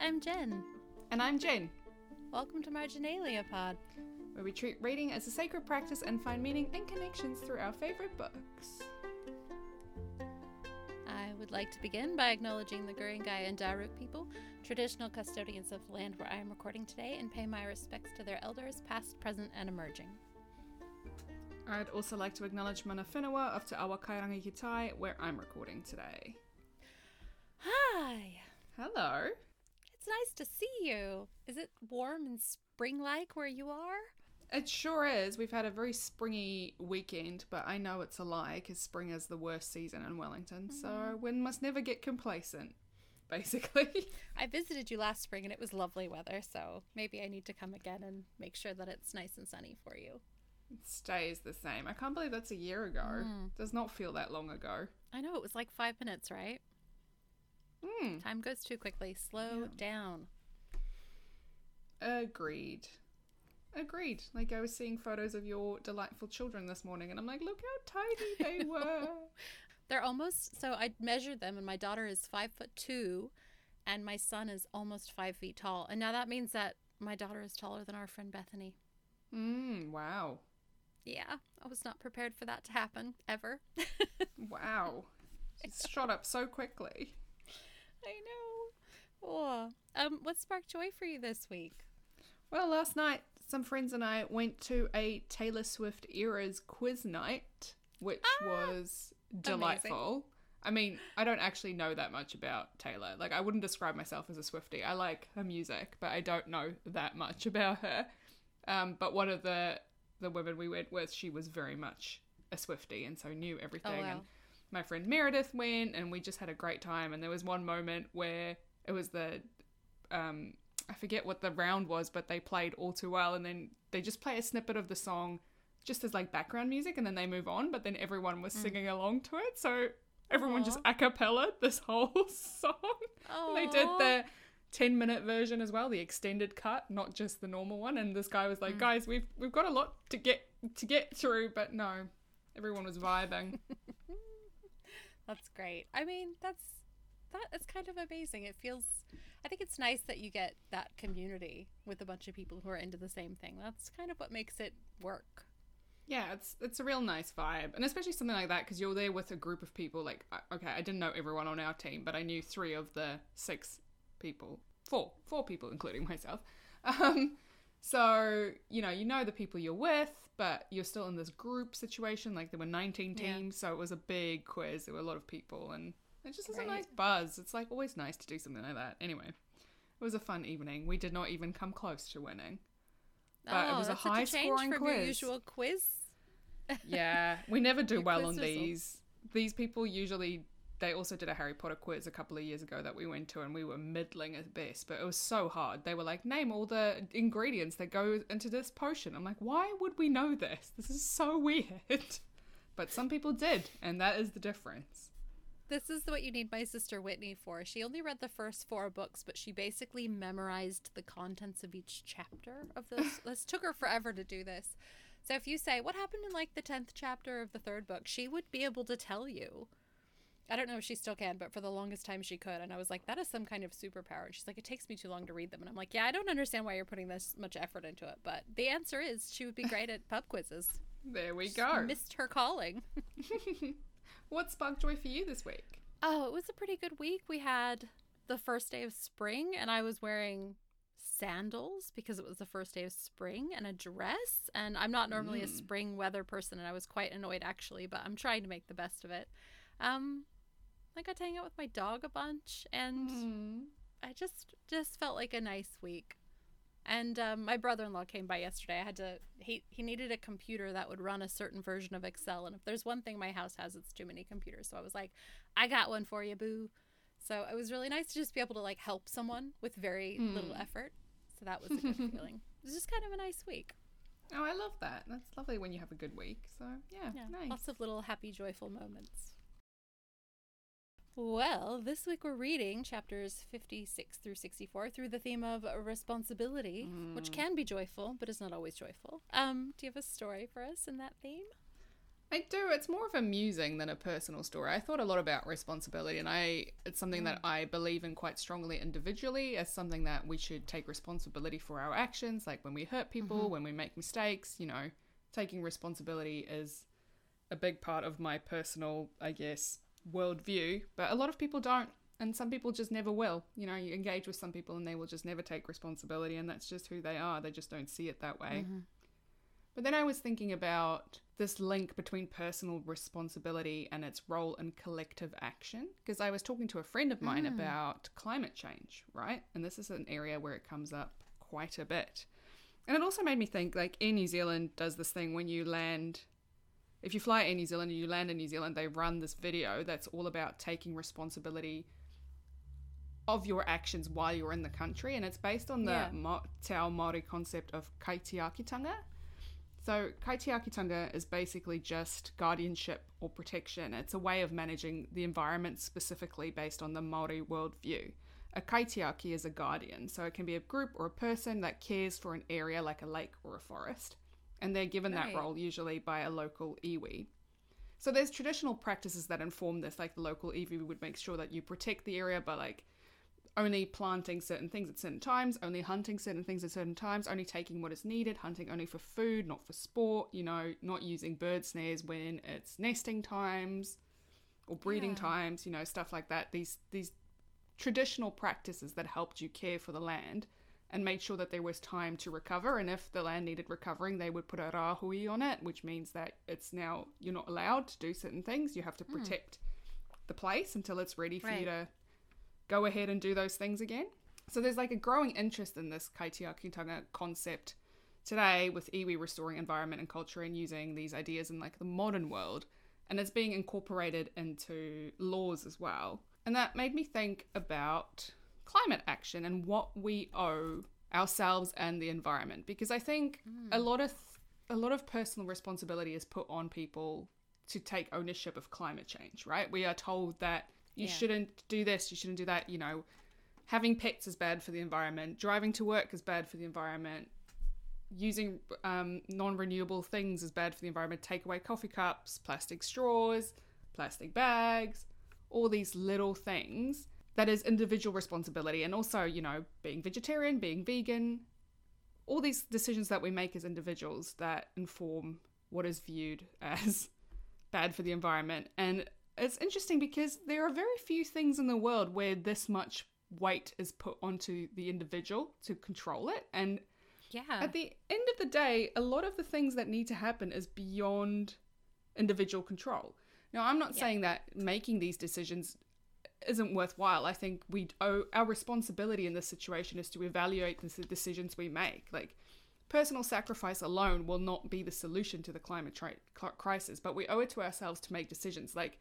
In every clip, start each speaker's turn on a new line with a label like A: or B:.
A: I'm Jen.
B: And I'm Jen,
A: Welcome to Marginalia Pod.
B: where we treat reading as a sacred practice and find meaning and connections through our favourite books.
A: I would like to begin by acknowledging the Guringai and Daruk people, traditional custodians of the land where I am recording today, and pay my respects to their elders, past, present, and emerging.
B: I'd also like to acknowledge Mana Whenua of Te Awa Kairangi ki Tai, where I'm recording today.
A: Hi!
B: Hello.
A: It's nice to see you. Is it warm and spring like where you are?
B: It sure is. We've had a very springy weekend, but I know it's a lie because spring is the worst season in Wellington, so mm-hmm. one must never get complacent, basically.
A: I visited you last spring and it was lovely weather, so maybe I need to come again and make sure that it's nice and sunny for you.
B: it stays the same. I can't believe that's a year ago. Mm. Does not feel that long ago.
A: I know it was like five minutes, right?
B: Hmm.
A: Time goes too quickly. Slow down.
B: Agreed. Agreed. Like I was seeing photos of your delightful children this morning, and I'm like, look how tiny they were.
A: They're almost so I measured them, and my daughter is five foot two, and my son is almost five feet tall. And now that means that my daughter is taller than our friend Bethany.
B: Mmm. Wow.
A: Yeah, I was not prepared for that to happen ever.
B: Wow. It's shot up so quickly.
A: I know. Oh, um, what sparked joy for you this week?
B: Well, last night, some friends and I went to a Taylor Swift Eras quiz night, which was delightful. I mean, I don't actually know that much about Taylor. Like, I wouldn't describe myself as a Swiftie. I like her music, but I don't know that much about her. Um, but one of the the women we went with, she was very much a Swiftie, and so knew everything.
A: wow.
B: And my friend Meredith went, and we just had a great time. And there was one moment where it was the um, I forget what the round was, but they played all too well, and then they just play a snippet of the song just as like background music, and then they move on. But then everyone was singing along to it, so everyone just a cappella this whole song. They did the ten minute version as well, the extended cut, not just the normal one. And this guy was like, "Guys, we've we've got a lot to get to get through, but no." Everyone was vibing.
A: That's great. I mean, that's that is kind of amazing. It feels I think it's nice that you get that community with a bunch of people who are into the same thing. That's kind of what makes it work.
B: Yeah, it's it's a real nice vibe, and especially something like that because you're there with a group of people. Like, okay, I didn't know everyone on our team, but I knew three of the six people, four, four people, including myself. Um, so you know, you know the people you're with, but you're still in this group situation. Like there were 19
A: Yeah.
B: teams, so it was a big quiz. There were a lot of people, and it just was
A: Right.
B: a nice buzz. It's like always nice to do something like that. Anyway, it was a fun evening. We did not even come close to winning. But it oh, was a
A: Oh,
B: high
A: change
B: scoring
A: from your usual quiz.
B: Yeah, we never do well on these. These people usually they also did a Harry Potter quiz a couple of years ago that we went to and we were middling at best, but it was so hard. They were like, "Name all the ingredients that go into this potion." I'm like, "Why would we know this? This is so weird." But some people did, and that is the difference.
A: This is what you need my sister Whitney for. She only read the first four books, but she basically memorized the contents of each chapter of this. this took her forever to do this. So if you say, What happened in like the 10th chapter of the third book? she would be able to tell you. I don't know if she still can, but for the longest time she could. And I was like, That is some kind of superpower. And she's like, It takes me too long to read them. And I'm like, Yeah, I don't understand why you're putting this much effort into it. But the answer is she would be great at pub quizzes.
B: There we go.
A: Missed her calling.
B: What sparked joy for you this week?
A: Oh, it was a pretty good week. We had the first day of spring, and I was wearing sandals because it was the first day of spring and a dress. And I'm not normally a spring weather person, and I was quite annoyed actually, but I'm trying to make the best of it. Um, I got to hang out with my dog a bunch, and
B: Mm.
A: I just just felt like a nice week. And um, my brother-in-law came by yesterday. I had to he he needed a computer that would run a certain version of Excel. And if there's one thing my house has, it's too many computers. So I was like, I got one for you, boo. So it was really nice to just be able to like help someone with very little effort. So that was a good feeling. It was just kind of a nice week.
B: Oh, I love that. That's lovely when you have a good week. So yeah,
A: Yeah,
B: nice.
A: lots of little happy, joyful moments. Well, this week we're reading chapters 56 through 64 through the theme of responsibility, which mm. can be joyful, but is not always joyful. Um, do you have a story for us in that theme?
B: I do. It's more of a musing than a personal story. I thought a lot about responsibility, and I it's something that mm. I believe in quite strongly individually as something that we should take responsibility for our actions. Like when we hurt people, mm-hmm. when we make mistakes, you know, taking responsibility is a big part of my personal, I guess, worldview. But a lot of people don't, and some people just never will. You know, you engage with some people and they will just never take responsibility, and that's just who they are. They just don't see it that way. Mm-hmm. But then I was thinking about this link between personal responsibility and its role in collective action. Because I was talking to a friend of mine mm. about climate change, right? And this is an area where it comes up quite a bit. And it also made me think like Air New Zealand does this thing when you land, if you fly Air New Zealand and you land in New Zealand, they run this video that's all about taking responsibility of your actions while you're in the country. And it's based on the
A: Yeah.
B: Mo- Te Ao Māori concept of kaitiakitanga. So, kaitiakitanga is basically just guardianship or protection. It's a way of managing the environment specifically based on the Maori worldview. A kaitiaki is a guardian, so it can be a group or a person that cares for an area like a lake or a forest, and they're given that role usually by a local iwi. So there's traditional practices that inform this, like the local iwi would make sure that you protect the area by like only planting certain things at certain times, only hunting certain things at certain times, only taking what is needed, hunting only for food, not for sport, you know, not using bird snares when it's nesting times or breeding
A: Yeah.
B: times, you know, stuff like that. These these traditional practices that helped you care for the land and made sure that there was time to recover and if the land needed recovering they would put a rahui on it which means that it's now you're not allowed to do certain things you have to hmm. protect the place until it's ready for you to go ahead and do those things again. So there's like a growing interest in this kaitiakitanga concept today with iwi restoring environment and culture and using these ideas in like the modern world and it's being incorporated into laws as well. And that made me think about climate action and what we owe ourselves and the environment because I think a lot of a lot of personal responsibility is put on people to take ownership of climate change, right? We are told that you
A: Yeah.
B: shouldn't do this, you shouldn't do that, you know, having pets is bad for the environment, driving to work is bad for the environment, using um, non-renewable things is bad for the environment. Take away coffee cups, plastic straws, plastic bags, all these little things. That is individual responsibility, and also you know being vegetarian, being vegan, all these decisions that we make as individuals that inform what is viewed as bad for the environment. And it's interesting because there are very few things in the world where this much weight is put onto the individual to control it and
A: Yeah.
B: at the end of the day, a lot of the things that need to happen is beyond individual control. Now, I'm not
A: Yeah.
B: saying that making these decisions isn't worthwhile. I think we owe our responsibility in this situation is to evaluate the decisions we make. Like personal sacrifice alone will not be the solution to the climate tri- crisis, but we owe it to ourselves to make decisions. Like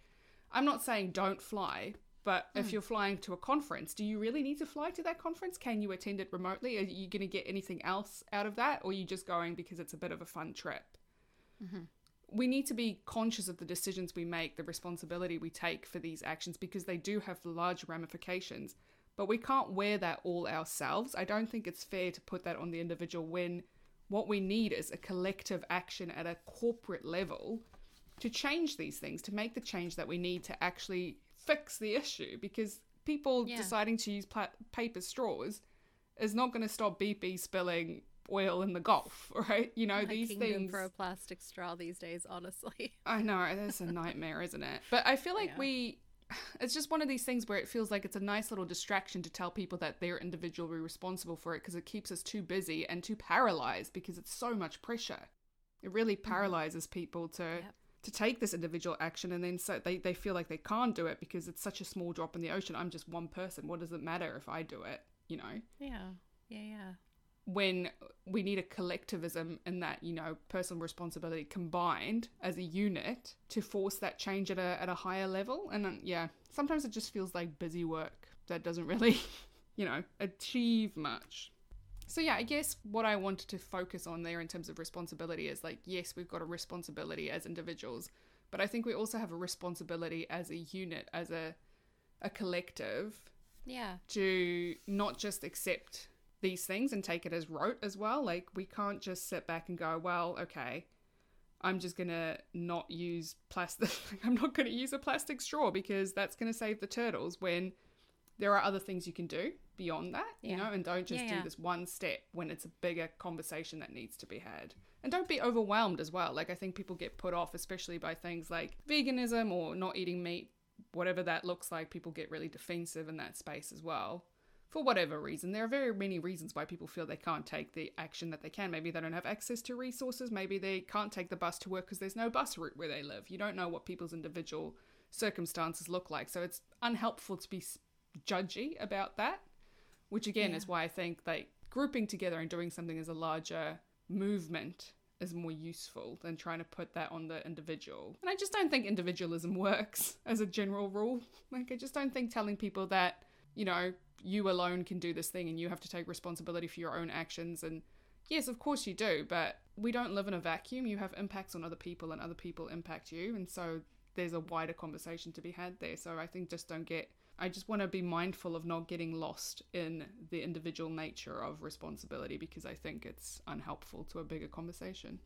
B: I'm not saying don't fly, but if hmm. you're flying to a conference, do you really need to fly to that conference? Can you attend it remotely? Are you going to get anything else out of that? Or are you just going because it's a bit of a fun trip? Mm-hmm. We need to be conscious of the decisions we make, the responsibility we take for these actions, because they do have large ramifications. But we can't wear that all ourselves. I don't think it's fair to put that on the individual when what we need is a collective action at a corporate level to change these things, to make the change that we need to actually fix the issue. Because people
A: Yeah.
B: deciding to use pla- paper straws is not going to stop BP spilling oil in the Gulf, right? You know,
A: My
B: these things.
A: for a plastic straw these days, honestly.
B: I know, that's a nightmare, isn't it? But I feel like
A: Yeah.
B: we. It's just one of these things where it feels like it's a nice little distraction to tell people that they're individually responsible for it because it keeps us too busy and too paralyzed because it's so much pressure. It really mm-hmm. paralyzes people to
A: Yep.
B: to take this individual action and then so they, they feel like they can't do it because it's such a small drop in the ocean. I'm just one person. What does it matter if I do it? You know?
A: Yeah. Yeah, yeah.
B: When we need a collectivism and that you know personal responsibility combined as a unit to force that change at a at a higher level and um, yeah sometimes it just feels like busy work that doesn't really you know achieve much so yeah i guess what i wanted to focus on there in terms of responsibility is like yes we've got a responsibility as individuals but i think we also have a responsibility as a unit as a a collective
A: Yeah.
B: to not just accept these things and take it as rote as well. Like we can't just sit back and go, well, okay, I'm just gonna not use plastic. I'm not gonna use a plastic straw because that's gonna save the turtles. When there are other things you can do beyond that, yeah. you know, and don't just
A: yeah,
B: do
A: yeah.
B: this one step when it's a bigger conversation that needs to be had. And don't be overwhelmed as well. Like I think people get put off, especially by things like veganism or not eating meat, whatever that looks like. People get really defensive in that space as well for whatever reason. There are very many reasons why people feel they can't take the action that they can. Maybe they don't have access to resources. Maybe they can't take the bus to work because there's no bus route where they live. You don't know what people's individual circumstances look like. So it's unhelpful to be judgy about that, which again
A: Yeah.
B: is why I think like grouping together and doing something as a larger movement is more useful than trying to put that on the individual. And I just don't think individualism works as a general rule. Like I just don't think telling people that, you know, you alone can do this thing and you have to take responsibility for your own actions and yes, of course you do, but we don't live in a vacuum. You have impacts on other people and other people impact you and so there's a wider conversation to be had there. So I think just don't get I just want to be mindful of not getting lost in the individual nature of responsibility because I think it's unhelpful to a bigger conversation.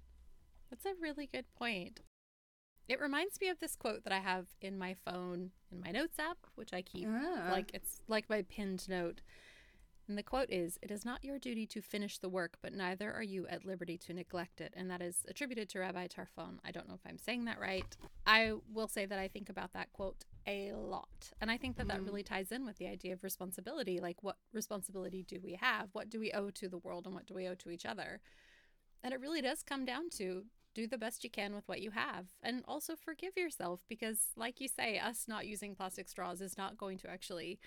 A: That's a really good point. It reminds me of this quote that I have in my phone in my notes app, which I keep
B: Ah.
A: like it's like my pinned note. And the quote is It is not your duty to finish the work, but neither are you at liberty to neglect it. And that is attributed to Rabbi Tarfon. I don't know if I'm saying that right. I will say that I think about that quote a lot. And I think that that
B: Mm.
A: really ties in with the idea of responsibility. Like, what responsibility do we have? What do we owe to the world and what do we owe to each other? And it really does come down to do the best you can with what you have and also forgive yourself because, like you say, us not using plastic straws is not going to actually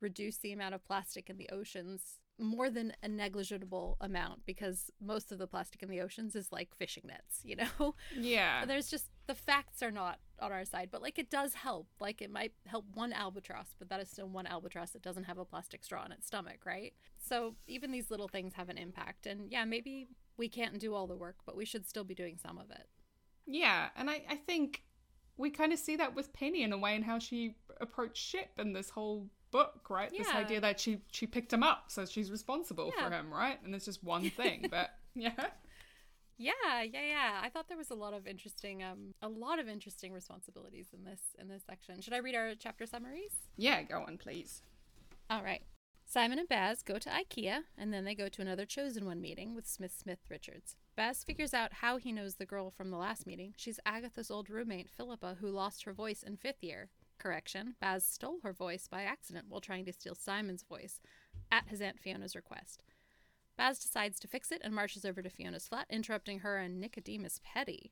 A: reduce the amount of plastic in the oceans more than a negligible amount because most of the plastic in the oceans is like fishing nets, you know?
B: Yeah.
A: There's just the facts are not on our side, but like it does help. Like it might help one albatross, but that is still one albatross that doesn't have a plastic straw in its stomach, right? So even these little things have an impact. And yeah, maybe we can't do all the work, but we should still be doing some of it.
B: Yeah, and I, I think we kind of see that with Penny in a way in how she approached Shep in this whole book, right?
A: Yeah.
B: This idea that she she picked him up, so she's responsible for him, right? And it's just one thing, but yeah.
A: Yeah, yeah, yeah. I thought there was a lot of interesting um a lot of interesting responsibilities in this in this section. Should I read our chapter summaries?
B: Yeah, go on, please.
A: All right. Simon and Baz go to IKEA, and then they go to another chosen one meeting with Smith Smith Richards. Baz figures out how he knows the girl from the last meeting. She's Agatha's old roommate, Philippa, who lost her voice in fifth year. Correction, Baz stole her voice by accident while trying to steal Simon's voice at his Aunt Fiona's request. Baz decides to fix it and marches over to Fiona's flat, interrupting her and Nicodemus Petty.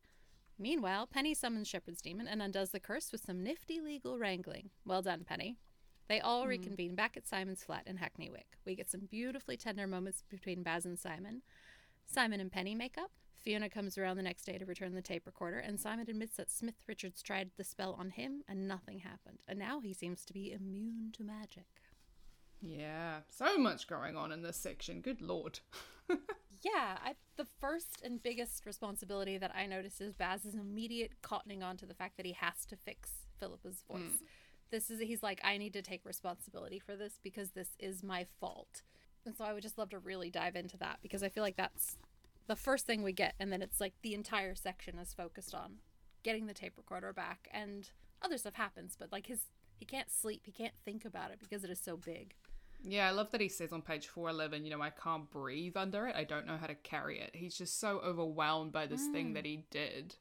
A: Meanwhile, Penny summons Shepard's Demon and undoes the curse with some nifty legal wrangling. Well done, Penny. They all hmm. reconvene back at Simon's flat in Hackney Wick. We get some beautifully tender moments between Baz and Simon. Simon and Penny make up. Fiona comes around the next day to return the tape recorder, and Simon admits that Smith Richards tried the spell on him and nothing happened. And now he seems to be immune to magic.
B: Yeah, so much going on in this section. Good lord.
A: Yeah, I, the first and biggest responsibility that I notice is Baz's immediate cottoning on to the fact that he has to fix Philippa's voice. Hmm. This is he's like, I need to take responsibility for this because this is my fault. And so I would just love to really dive into that because I feel like that's the first thing we get, and then it's like the entire section is focused on getting the tape recorder back, and other stuff happens, but like his he can't sleep, he can't think about it because it is so big.
B: Yeah, I love that he says on page 411, you know, I can't breathe under it. I don't know how to carry it. He's just so overwhelmed by this thing mm. that he did.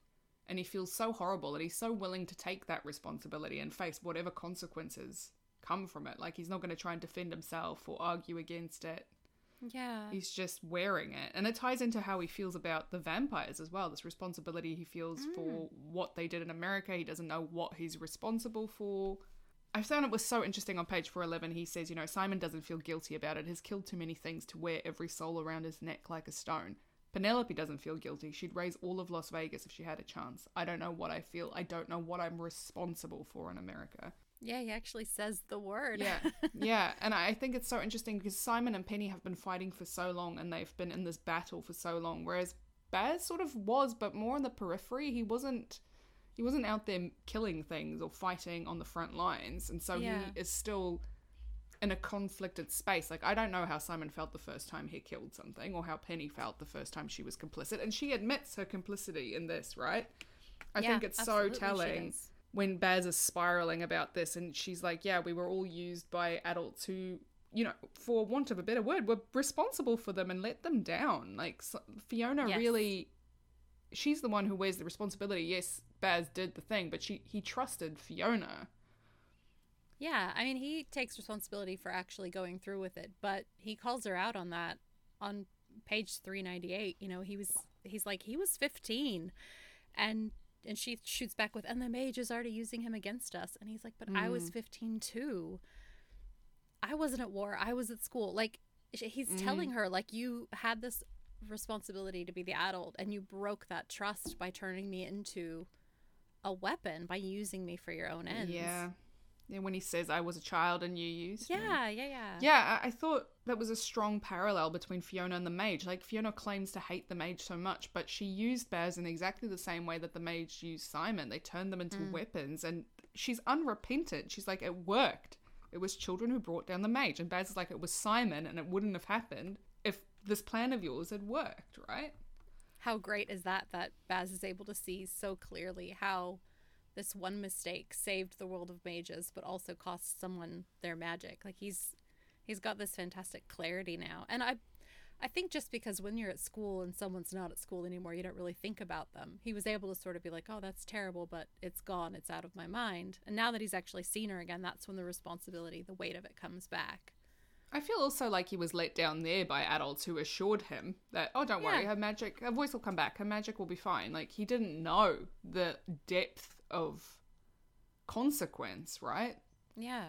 B: And he feels so horrible and he's so willing to take that responsibility and face whatever consequences come from it. Like, he's not going to try and defend himself or argue against it.
A: Yeah.
B: He's just wearing it. And it ties into how he feels about the vampires as well. This responsibility he feels for mm. what they did in America. He doesn't know what he's responsible for. I found it was so interesting on page 411. He says, you know, Simon doesn't feel guilty about it. Has killed too many things to wear every soul around his neck like a stone. Penelope doesn't feel guilty. She'd raise all of Las Vegas if she had a chance. I don't know what I feel. I don't know what I'm responsible for in America.
A: Yeah, he actually says the word.
B: Yeah, yeah, and I think it's so interesting because Simon and Penny have been fighting for so long, and they've been in this battle for so long. Whereas Baz sort of was, but more on the periphery. He wasn't. He wasn't out there killing things or fighting on the front lines, and so
A: Yeah.
B: he is still in a conflicted space. Like I don't know how Simon felt the first time he killed something, or how Penny felt the first time she was complicit, and she admits her complicity in this, right? I
A: Yeah,
B: think it's so telling when Baz is spiraling about this, and she's like, "Yeah, we were all used by adults who." You know, for want of a better word, were responsible for them and let them down. Like so, Fiona
A: Yes.
B: really, she's the one who wears the responsibility. Yes, Baz did the thing, but she he trusted Fiona.
A: Yeah, I mean, he takes responsibility for actually going through with it, but he calls her out on that on page 398. You know, he was he's like he was 15 and and she shoots back with and the mage is already using him against us and he's like, "But I was mm. 15 too. I wasn't at war. I was at school." Like he's telling mm. her like you had this responsibility to be the adult and you broke that trust by turning me into a weapon by using me for your own ends.
B: Yeah. Yeah, when he says I was a child and you used me.
A: Yeah, yeah, yeah.
B: Yeah, I I thought that was a strong parallel between Fiona and the mage. Like Fiona claims to hate the mage so much, but she used Baz in exactly the same way that the mage used Simon. They turned them into mm. weapons, and she's unrepentant. She's like, it worked. It was children who brought down the mage, and Baz is like, it was Simon, and it wouldn't have happened if this plan of yours had worked, right?
A: How great is that that Baz is able to see so clearly how this one mistake saved the world of mages but also cost someone their magic. Like he's he's got this fantastic clarity now. And I I think just because when you're at school and someone's not at school anymore, you don't really think about them. He was able to sort of be like, "Oh, that's terrible, but it's gone. It's out of my mind." And now that he's actually seen her again, that's when the responsibility, the weight of it comes back.
B: I feel also like he was let down there by adults who assured him that, oh, don't worry, her magic, her voice will come back, her magic will be fine. Like, he didn't know the depth of consequence, right?
A: Yeah.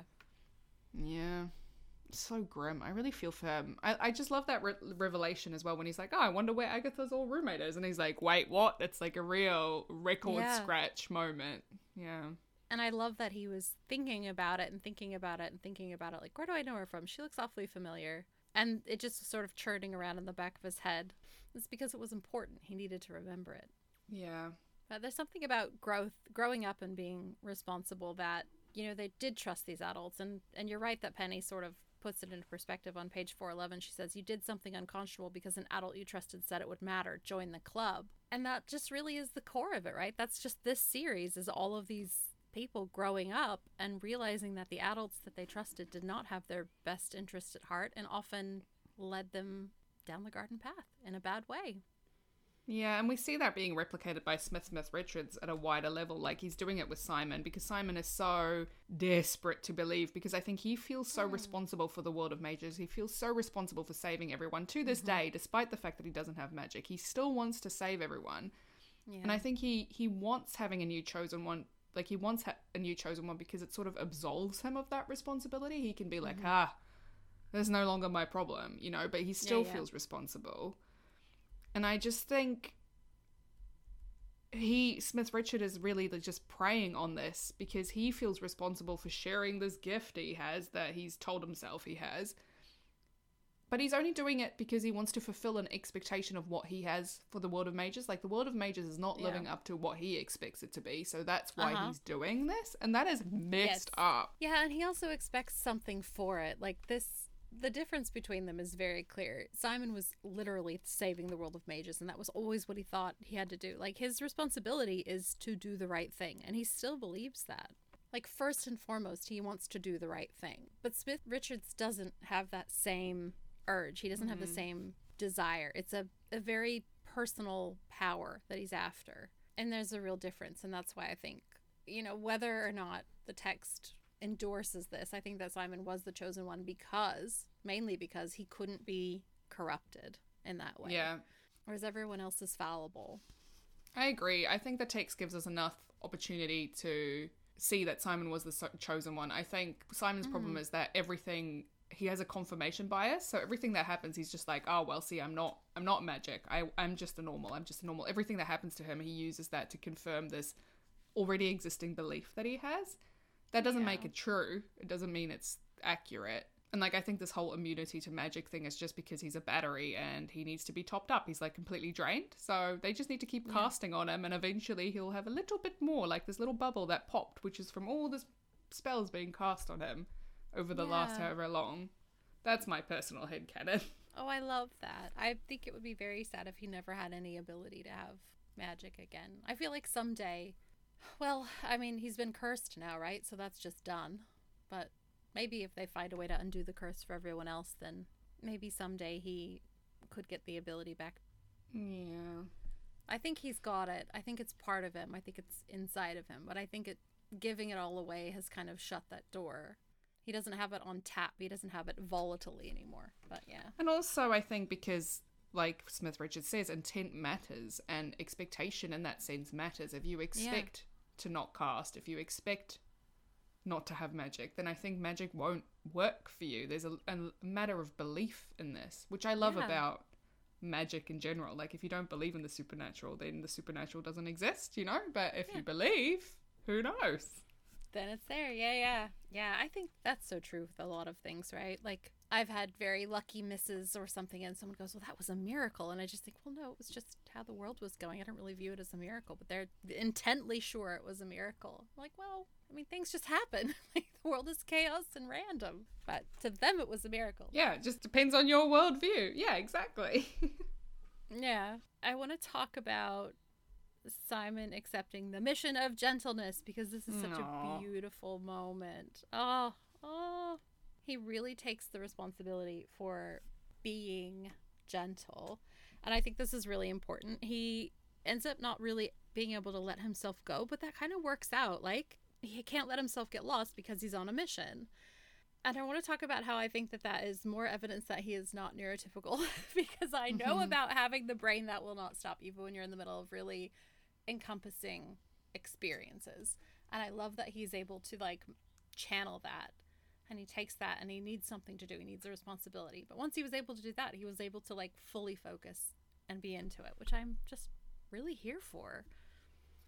B: Yeah. So grim. I really feel for him. I, I just love that re- revelation as well when he's like, oh, I wonder where Agatha's old roommate is. And he's like, wait, what? It's like a real record
A: Yeah.
B: scratch moment. Yeah.
A: And I love that he was thinking about it and thinking about it and thinking about it. Like, where do I know her from? She looks awfully familiar. And it just sort of churning around in the back of his head. It's because it was important. He needed to remember it.
B: Yeah.
A: But there's something about growth, growing up and being responsible that, you know, they did trust these adults. And, and you're right that Penny sort of puts it into perspective on page 411. She says, You did something unconscionable because an adult you trusted said it would matter. Join the club. And that just really is the core of it, right? That's just this series is all of these people growing up and realizing that the adults that they trusted did not have their best interest at heart and often led them down the garden path in a bad way.
B: Yeah, and we see that being replicated by Smith Smith Richards at a wider level. Like he's doing it with Simon because Simon is so desperate to believe because I think he feels so hmm. responsible for the world of mages. He feels so responsible for saving everyone to this mm-hmm. day, despite the fact that he doesn't have magic. He still wants to save everyone.
A: Yeah.
B: And I think he he wants having a new chosen one. Like he wants ha- a new chosen one because it sort of absolves him of that responsibility. He can be like, mm-hmm. ah, there's no longer my problem, you know. But he still
A: yeah.
B: feels responsible. And I just think he Smith Richard is really just preying on this because he feels responsible for sharing this gift he has that he's told himself he has. But he's only doing it because he wants to fulfill an expectation of what he has for the world of mages. Like the world of mages is not
A: Yeah.
B: living up to what he expects it to be, so that's why
A: Uh-huh.
B: he's doing this, and that is messed
A: Yes.
B: up.
A: Yeah, and he also expects something for it. Like this the difference between them is very clear. Simon was literally saving the world of mages and that was always what he thought he had to do. Like his responsibility is to do the right thing and he still believes that. Like first and foremost, he wants to do the right thing. But Smith Richards doesn't have that same urge. He doesn't have the mm-hmm. same desire. It's a, a very personal power that he's after. And there's a real difference and that's why I think you know, whether or not the text endorses this, I think that Simon was the chosen one because, mainly because he couldn't be corrupted in that way.
B: Yeah.
A: Whereas everyone else is fallible.
B: I agree. I think the text gives us enough opportunity to see that Simon was the so- chosen one. I think Simon's problem mm. is that everything he has a confirmation bias, so everything that happens, he's just like, oh well, see, I'm not, I'm not magic. I, I'm just a normal. I'm just a normal. Everything that happens to him, he uses that to confirm this already existing belief that he has. That doesn't
A: Yeah.
B: make it true. It doesn't mean it's accurate. And like I think this whole immunity to magic thing is just because he's a battery and he needs to be topped up. He's like completely drained. So they just need to keep casting on him and eventually he'll have a little bit more like this little bubble that popped which is from all the spells being cast on him over the
A: Yeah.
B: last however long. That's my personal headcanon.
A: Oh, I love that. I think it would be very sad if he never had any ability to have magic again. I feel like someday, well, I mean, he's been cursed now, right? So that's just done. But maybe if they find a way to undo the curse for everyone else, then maybe someday he could get the ability back.
B: Yeah.
A: I think he's got it. I think it's part of him. I think it's inside of him. But I think it giving it all away has kind of shut that door. He doesn't have it on tap. He doesn't have it volatilely anymore. But yeah.
B: And also, I think because, like Smith Richards says, intent matters and expectation in that sense matters. If you expect to not cast, if you expect not to have magic, then I think magic won't work for you. There's a, a matter of belief in this, which I love
A: Yeah.
B: about magic in general. Like, if you don't believe in the supernatural, then the supernatural doesn't exist, you know? But if
A: Yeah.
B: you believe, who knows?
A: then it's there. Yeah, yeah. Yeah, I think that's so true with a lot of things, right? Like I've had very lucky misses or something and someone goes, "Well, that was a miracle." And I just think, "Well, no, it was just how the world was going. I don't really view it as a miracle, but they're intently sure it was a miracle." I'm like, "Well, I mean, things just happen. like the world is chaos and random." But to them it was a miracle.
B: Yeah, it just depends on your worldview. Yeah, exactly.
A: Yeah. I want to talk about Simon accepting the mission of gentleness because this is such
B: Aw.
A: a beautiful moment. Oh, oh. He really takes the responsibility for being gentle. And I think this is really important. He ends up not really being able to let himself go, but that kind of works out. Like, he can't let himself get lost because he's on a mission. And I want to talk about how I think that that is more evidence that he is not neurotypical because I know
B: Mhm.
A: about having the brain that will not stop even when you're in the middle of really encompassing experiences. And I love that he's able to like channel that and he takes that and he needs something to do. He needs a responsibility. But once he was able to do that, he was able to like fully focus and be into it, which I'm just really here for.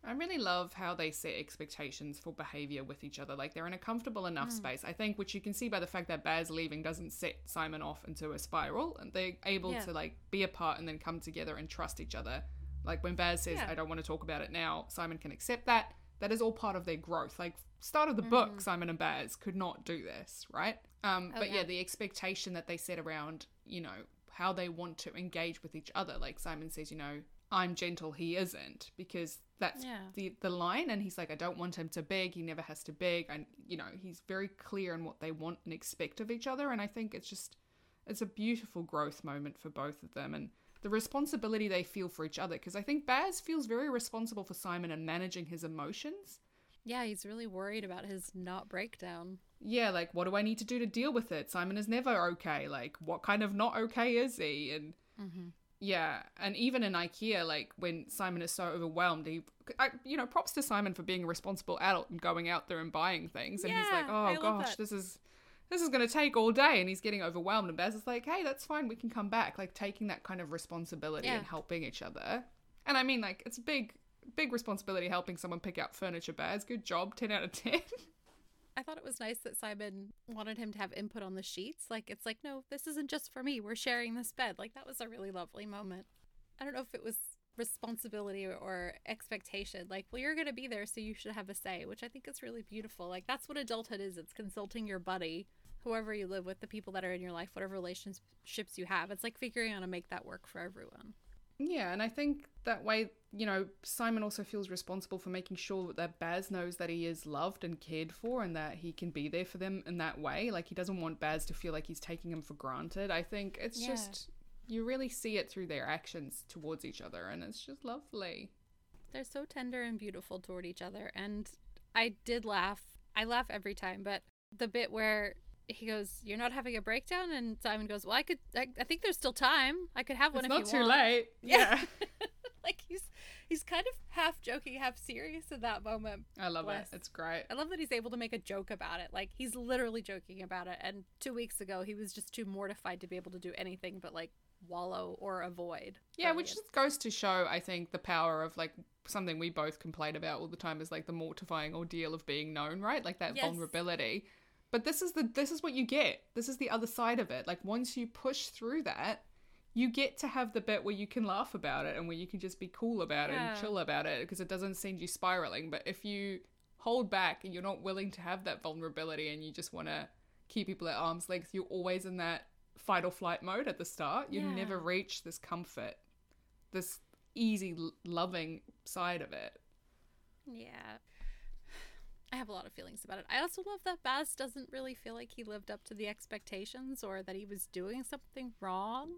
B: I really love how they set expectations for behavior with each other. Like they're in a comfortable enough
A: Mm.
B: space, I think, which you can see by the fact that Baz leaving doesn't set Simon off into a spiral, and they're able
A: Yeah.
B: to like be apart and then come together and trust each other. Like when Baz says,
A: Yeah.
B: "I don't want to talk about it now," Simon can accept that. That is all part of their growth. Like start of the book,
A: Mhm.
B: Simon and Baz could not do this, right? Um,
A: Oh,
B: but yeah,
A: yeah.
B: the expectation that they set around, you know, how they want to engage with each other. Like Simon says, you know, I'm gentle, he isn't, because that's
A: Yeah.
B: the the line and he's like i don't want him to beg he never has to beg and you know he's very clear in what they want and expect of each other and i think it's just it's a beautiful growth moment for both of them and the responsibility they feel for each other because i think baz feels very responsible for simon and managing his emotions
A: Yeah, he's really worried about his not breakdown.
B: yeah like what do i need to do to deal with it simon is never okay like what kind of not okay is he and
A: Mm-hmm.
B: Yeah, and even in IKEA, like when Simon is so overwhelmed, he, I, you know, props to Simon for being a responsible adult and going out there and buying things. And he's like,
A: Yeah, I
B: "Oh gosh, this is this is going to take all day," and he's getting overwhelmed. And Baz is like, "Hey, that's fine. We can come back." Like taking that kind of responsibility
A: Yeah.
B: and helping each other. And I mean, like, it's a big, big responsibility helping someone pick out furniture. Baz, good job, ten out of ten.
A: I thought it was nice that Simon wanted him to have input on the sheets. Like, it's like, no, this isn't just for me. We're sharing this bed. Like, that was a really lovely moment. I don't know if it was responsibility or, or expectation. Like, well, you're going to be there, so you should have a say, which I think is really beautiful. Like, that's what adulthood is it's consulting your buddy, whoever you live with, the people that are in your life, whatever relationships you have. It's like figuring out how to make that work for everyone.
B: Yeah, and I think that way, you know, Simon also feels responsible for making sure that Baz knows that he is loved and cared for and that he can be there for them in that way. Like, he doesn't want Baz to feel like he's taking him for granted. I think it's
A: Yeah.
B: just, you really see it through their actions towards each other, and it's just lovely.
A: They're so tender and beautiful toward each other. And I did laugh. I laugh every time, but the bit where he goes, "You're not having a breakdown," and Simon goes, "Well, I could. I, I think there's still time. I could have one
B: it's
A: if
B: not
A: you
B: too
A: want."
B: late. Yeah.
A: like he's he's kind of half joking, half serious in that moment.
B: I love
A: Bless.
B: it. It's great.
A: I love that he's able to make a joke about it. Like he's literally joking about it. And two weeks ago, he was just too mortified to be able to do anything but like wallow or avoid.
B: Yeah, which just goes to show, I think, the power of like something we both complain about all the time is like the mortifying ordeal of being known, right? Like that
A: Yes.
B: vulnerability. But this is the this is what you get. This is the other side of it. Like once you push through that, you get to have the bit where you can laugh about it and where you can just be cool about it and chill about it because it doesn't send you spiraling. But if you hold back and you're not willing to have that vulnerability and you just want to keep people at arm's length, you're always in that fight or flight mode at the start. You
A: Yeah.
B: never reach this comfort, this easy, loving side of it.
A: Yeah. I have a lot of feelings about it. I also love that Baz doesn't really feel like he lived up to the expectations or that he was doing something wrong.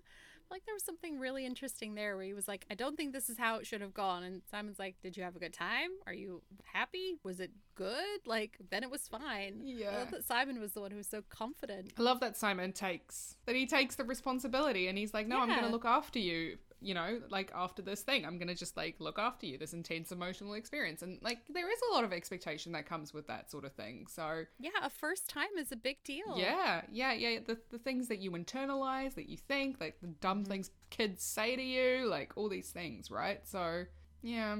A: Like there was something really interesting there where he was like, I don't think this is how it should have gone. And Simon's like, Did you have a good time? Are you happy? Was it good? Like, then it was fine. I
B: Yeah.
A: love that Simon was the one who was so confident.
B: I love that Simon takes that he takes the responsibility and he's like, No, I'm gonna look after you. You know, like after this thing, I'm gonna just like look after you, this intense emotional experience. And like there is a lot of expectation that comes with that sort of thing. So
A: Yeah, a first time is a big deal.
B: Yeah, yeah, yeah. The the things that you internalize, that you think, like the dumb
A: Mm-hmm.
B: things kids say to you, like all these things, right? So, yeah,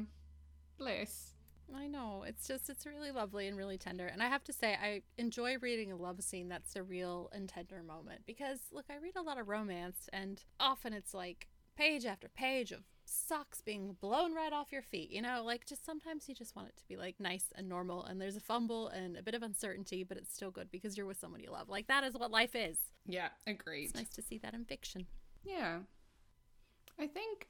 B: bless.
A: I know. It's just, it's really lovely and really tender. And I have to say, I enjoy reading a love scene that's a real and tender moment because, look, I read a lot of romance and often it's like page after page of socks being blown right off your feet. You know, like just sometimes you just want it to be like nice and normal and there's a fumble and a bit of uncertainty, but it's still good because you're with someone you love. Like that is what life is.
B: Yeah, agreed.
A: It's nice to see that in fiction.
B: Yeah, I think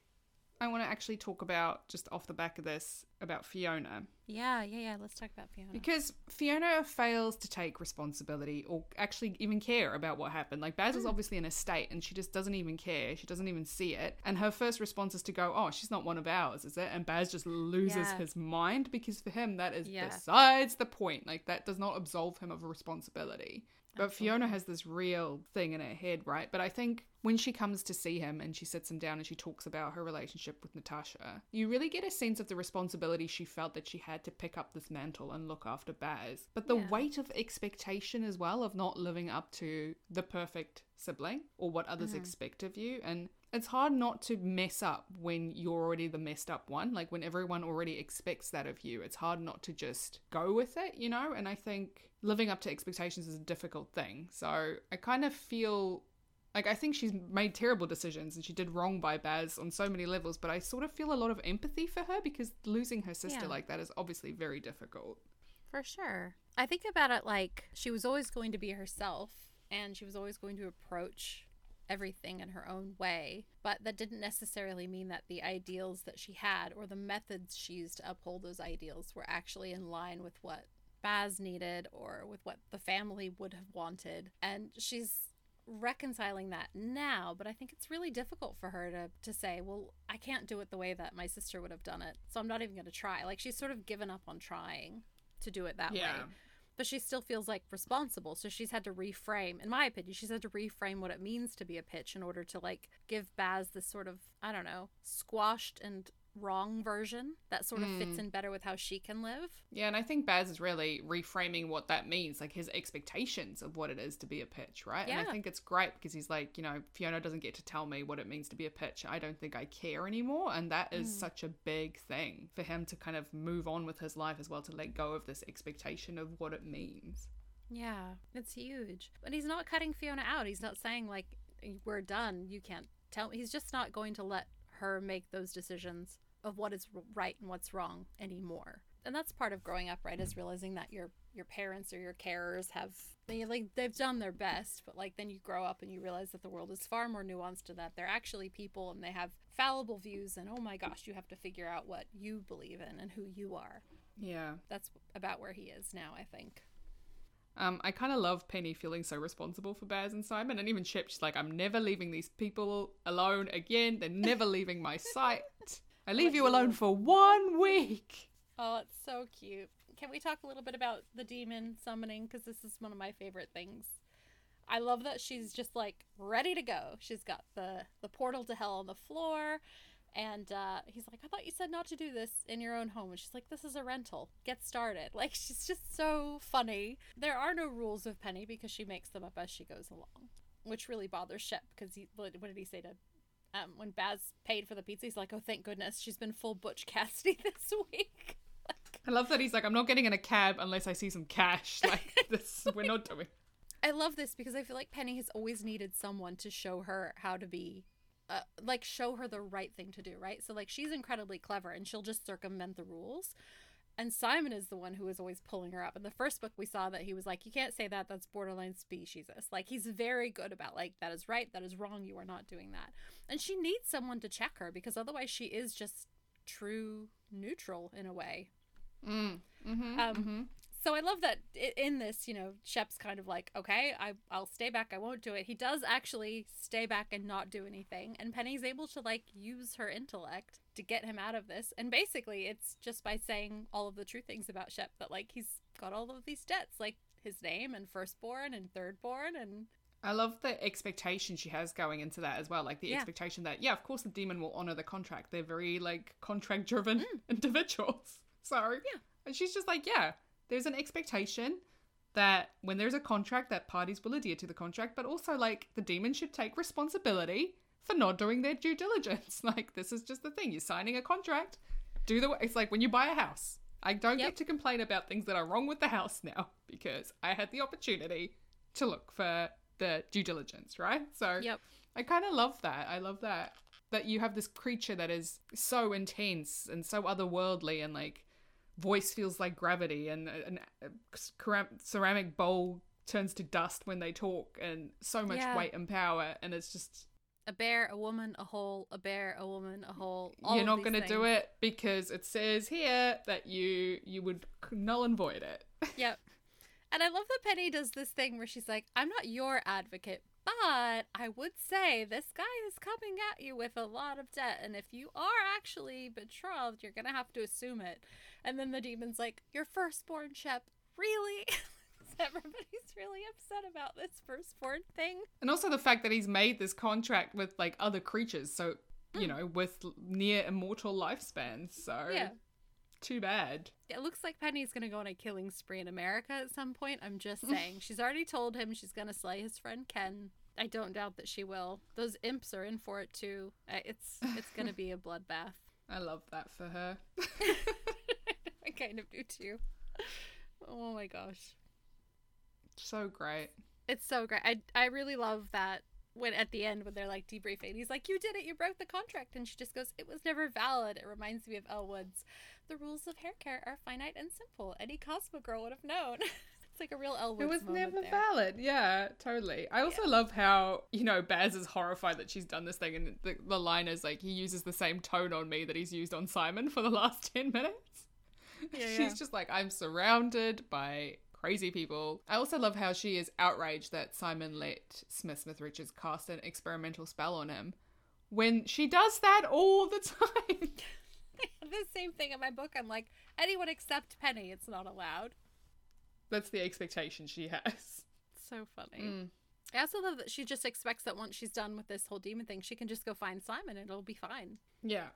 B: I want to actually talk about just off the back of this about Fiona
A: Yeah, yeah, yeah. Let's talk about Fiona.
B: because Fiona fails to take responsibility or actually even care about what happened. Like Baz is
A: Hmm.
B: obviously in a state and she just doesn't even care. She doesn't even see it. And her first response is to go, "Oh, she's not one of ours, is it?" And Baz just loses
A: Yeah.
B: his mind because for him that is
A: Yeah.
B: besides the point. Like that does not absolve him of responsibility. But
A: Absolutely.
B: Fiona has this real thing in her head, right? But I think when she comes to see him and she sits him down and she talks about her relationship with Natasha, you really get a sense of the responsibility she felt that she had to pick up this mantle and look after Baz. But the
A: Yeah.
B: weight of expectation as well of not living up to the perfect sibling or what others mm-hmm. expect of you. And it's hard not to mess up when you're already the messed up one. Like when everyone already expects that of you, it's hard not to just go with it, you know? And I think living up to expectations is a difficult thing. So I kind of feel like I think she's made terrible decisions and she did wrong by Baz on so many levels, but I sort of feel a lot of empathy for her because losing her sister
A: Yeah.
B: like that is obviously very difficult.
A: For sure. I think about it like she was always going to be herself and she was always going to approach everything in her own way. But that didn't necessarily mean that the ideals that she had or the methods she used to uphold those ideals were actually in line with what Baz needed or with what the family would have wanted. And she's reconciling that now, but I think it's really difficult for her to to say, "Well, I can't do it the way that my sister would have done it." So I'm not even going to try. Like she's sort of given up on trying to do it that way. But she still feels like responsible. So she's had to reframe, in my opinion, she's had to reframe what it means to be a pitch in order to like give Baz this sort of, I don't know, squashed and wrong version that sort of fits hmm. in better with how she can live.
B: Yeah, and I think Baz is really reframing what that means, like his expectations of what it is to be a pitch, right?
A: Yeah.
B: And I think it's great because he's like, you know, Fiona doesn't get to tell me what it means to be a pitch. I don't think I care anymore. And that is hmm. such a big thing for him to kind of move on with his life as well, to let go of this expectation of what it means.
A: Yeah, it's huge. But he's not cutting Fiona out. He's not saying like we're done. You can't tell. He's just not going to let her make those decisions of what is right and what's wrong anymore. And that's part of growing up, right? Is realizing that your your parents or your carers have they like they've done their best, but like then you grow up and you realize that the world is far more nuanced to that. They're actually people and they have fallible views and oh my gosh, you have to figure out what you believe in and who you are.
B: Yeah.
A: That's about where he is now, I think.
B: Um, I kind of love Penny feeling so responsible for Baz and Simon, and even Chip. She's like, "I'm never leaving these people alone again. They're never leaving my sight. I leave you alone for one week."
A: Oh, it's so cute. Can we talk a little bit about the demon summoning? Because this is one of my favorite things. I love that she's just like ready to go. She's got the the portal to hell on the floor, and uh, he's like, "I thought you said not to do this in your own home." And she's like, "This is a rental. Get started." Like she's just so funny. There are no rules with Penny because she makes them up as she goes along, which really bothers Shep because he what what did he say to um, when Baz paid for the pizza? He's like, "Oh, thank goodness, she's been full Butch Cassidy this week." like,
B: I love that he's like, "I'm not getting in a cab unless I see some cash." Like this, we're not doing.
A: I love this because I feel like Penny has always needed someone to show her how to be, uh, like, show her the right thing to do, right? So, like, she's incredibly clever and she'll just circumvent the rules. And Simon is the one who is always pulling her up. In the first book, we saw that he was like, You can't say that. That's borderline speciesist. Like, he's very good about, like, that is right. That is wrong. You are not doing that. And she needs someone to check her because otherwise she is just true neutral in a way.
B: Mm. Mm-hmm,
A: Um,
B: mm-hmm.
A: So I love that in this, you know, Shep's kind of like, okay, I, I'll stay back. I won't do it. He does actually stay back and not do anything. And Penny's able to, like, use her intellect to get him out of this. And basically, it's just by saying all of the true things about Shep that, like, he's got all of these debts, like his name and firstborn and thirdborn. And
B: I love the expectation she has going into that as well. Like the
A: Yeah.
B: expectation that, yeah, of course the demon will honor the contract. They're very like contract driven
A: Mm.
B: individuals. So
A: Yeah.
B: And she's just like, yeah, there's an expectation that when there's a contract that parties will adhere to the contract, but also like the demon should take responsibility for not doing their due diligence. Like this is just the thing. You're signing a contract. Do the it's like when you buy a house. I don't
A: Yep.
B: get to complain about things that are wrong with the house now because I had the opportunity to look for the due diligence, right? So
A: yep.
B: I kind of love that. I love that that you have this creature that is so intense and so otherworldly and like voice feels like gravity and an ceramic bowl turns to dust when they talk and so much
A: Yeah.
B: weight and power and it's just
A: A bear, a woman, a hole, a bear, a woman, a hole. all
B: you're not going to do it because it says here that you you would null and void it.
A: Yep. And I love that Penny does this thing where she's like, I'm not your advocate, but I would say this guy is coming at you with a lot of debt. And if you are actually betrothed, you're going to have to assume it. And then the demon's like, Your firstborn, Shep, really? Everybody's really upset about this firstborn thing.
B: And also the fact that he's made this contract with like other creatures, so you
A: Hmm.
B: know, with near immortal lifespans. So
A: Yeah.
B: too bad.
A: It looks like Penny's going to go on a killing spree in America at some point. I'm just saying. She's already told him she's going to slay his friend Ken. I don't doubt that she will. Those imps are in for it too. It's it's going to be a bloodbath.
B: I love that for her.
A: I kind of do too. Oh my gosh.
B: so great.
A: It's so great. I I really love that when at the end when they're like debriefing, he's like, "You did it. You broke the contract," and she just goes, "It was never valid." It reminds me of Elle Woods. The rules of hair care are finite and simple. Any Cosmo girl would have known. it's like a real Elwood.
B: It was never valid. Yeah, totally. I also
A: Yeah.
B: love how, you know, Baz is horrified that she's done this thing, and the, the line is like, he uses the same tone on me that he's used on Simon for the last 10 minutes.
A: Yeah,
B: She's
A: yeah.
B: just like, I'm surrounded by crazy people. I also love how she is outraged that Simon let Smith Smith Richards cast an experimental spell on him when she does that all the time.
A: the same thing in my book. I'm like, anyone except Penny, it's not allowed.
B: That's the expectation she has.
A: So funny.
B: Mm.
A: I also love that she just expects that once she's done with this whole demon thing, she can just go find Simon and it'll be fine.
B: Yeah.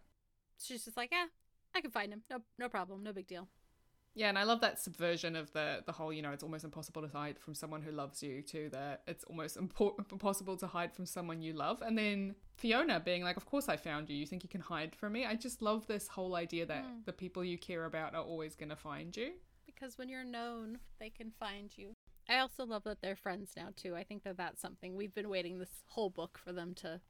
A: She's just like, yeah, I can find him. No, no problem. No big deal.
B: Yeah, and I love that subversion of the the whole, you know, it's almost impossible to hide from someone who loves you to that it's almost impo- impossible to hide from someone you love. And then Fiona being like, "Of course I found you. You think you can hide from me?" I just love this whole idea that
A: Mm.
B: the people you care about are always going to find you.
A: Because when you're known, they can find you. I also love that they're friends now too. I think that that's something we've been waiting this whole book for them to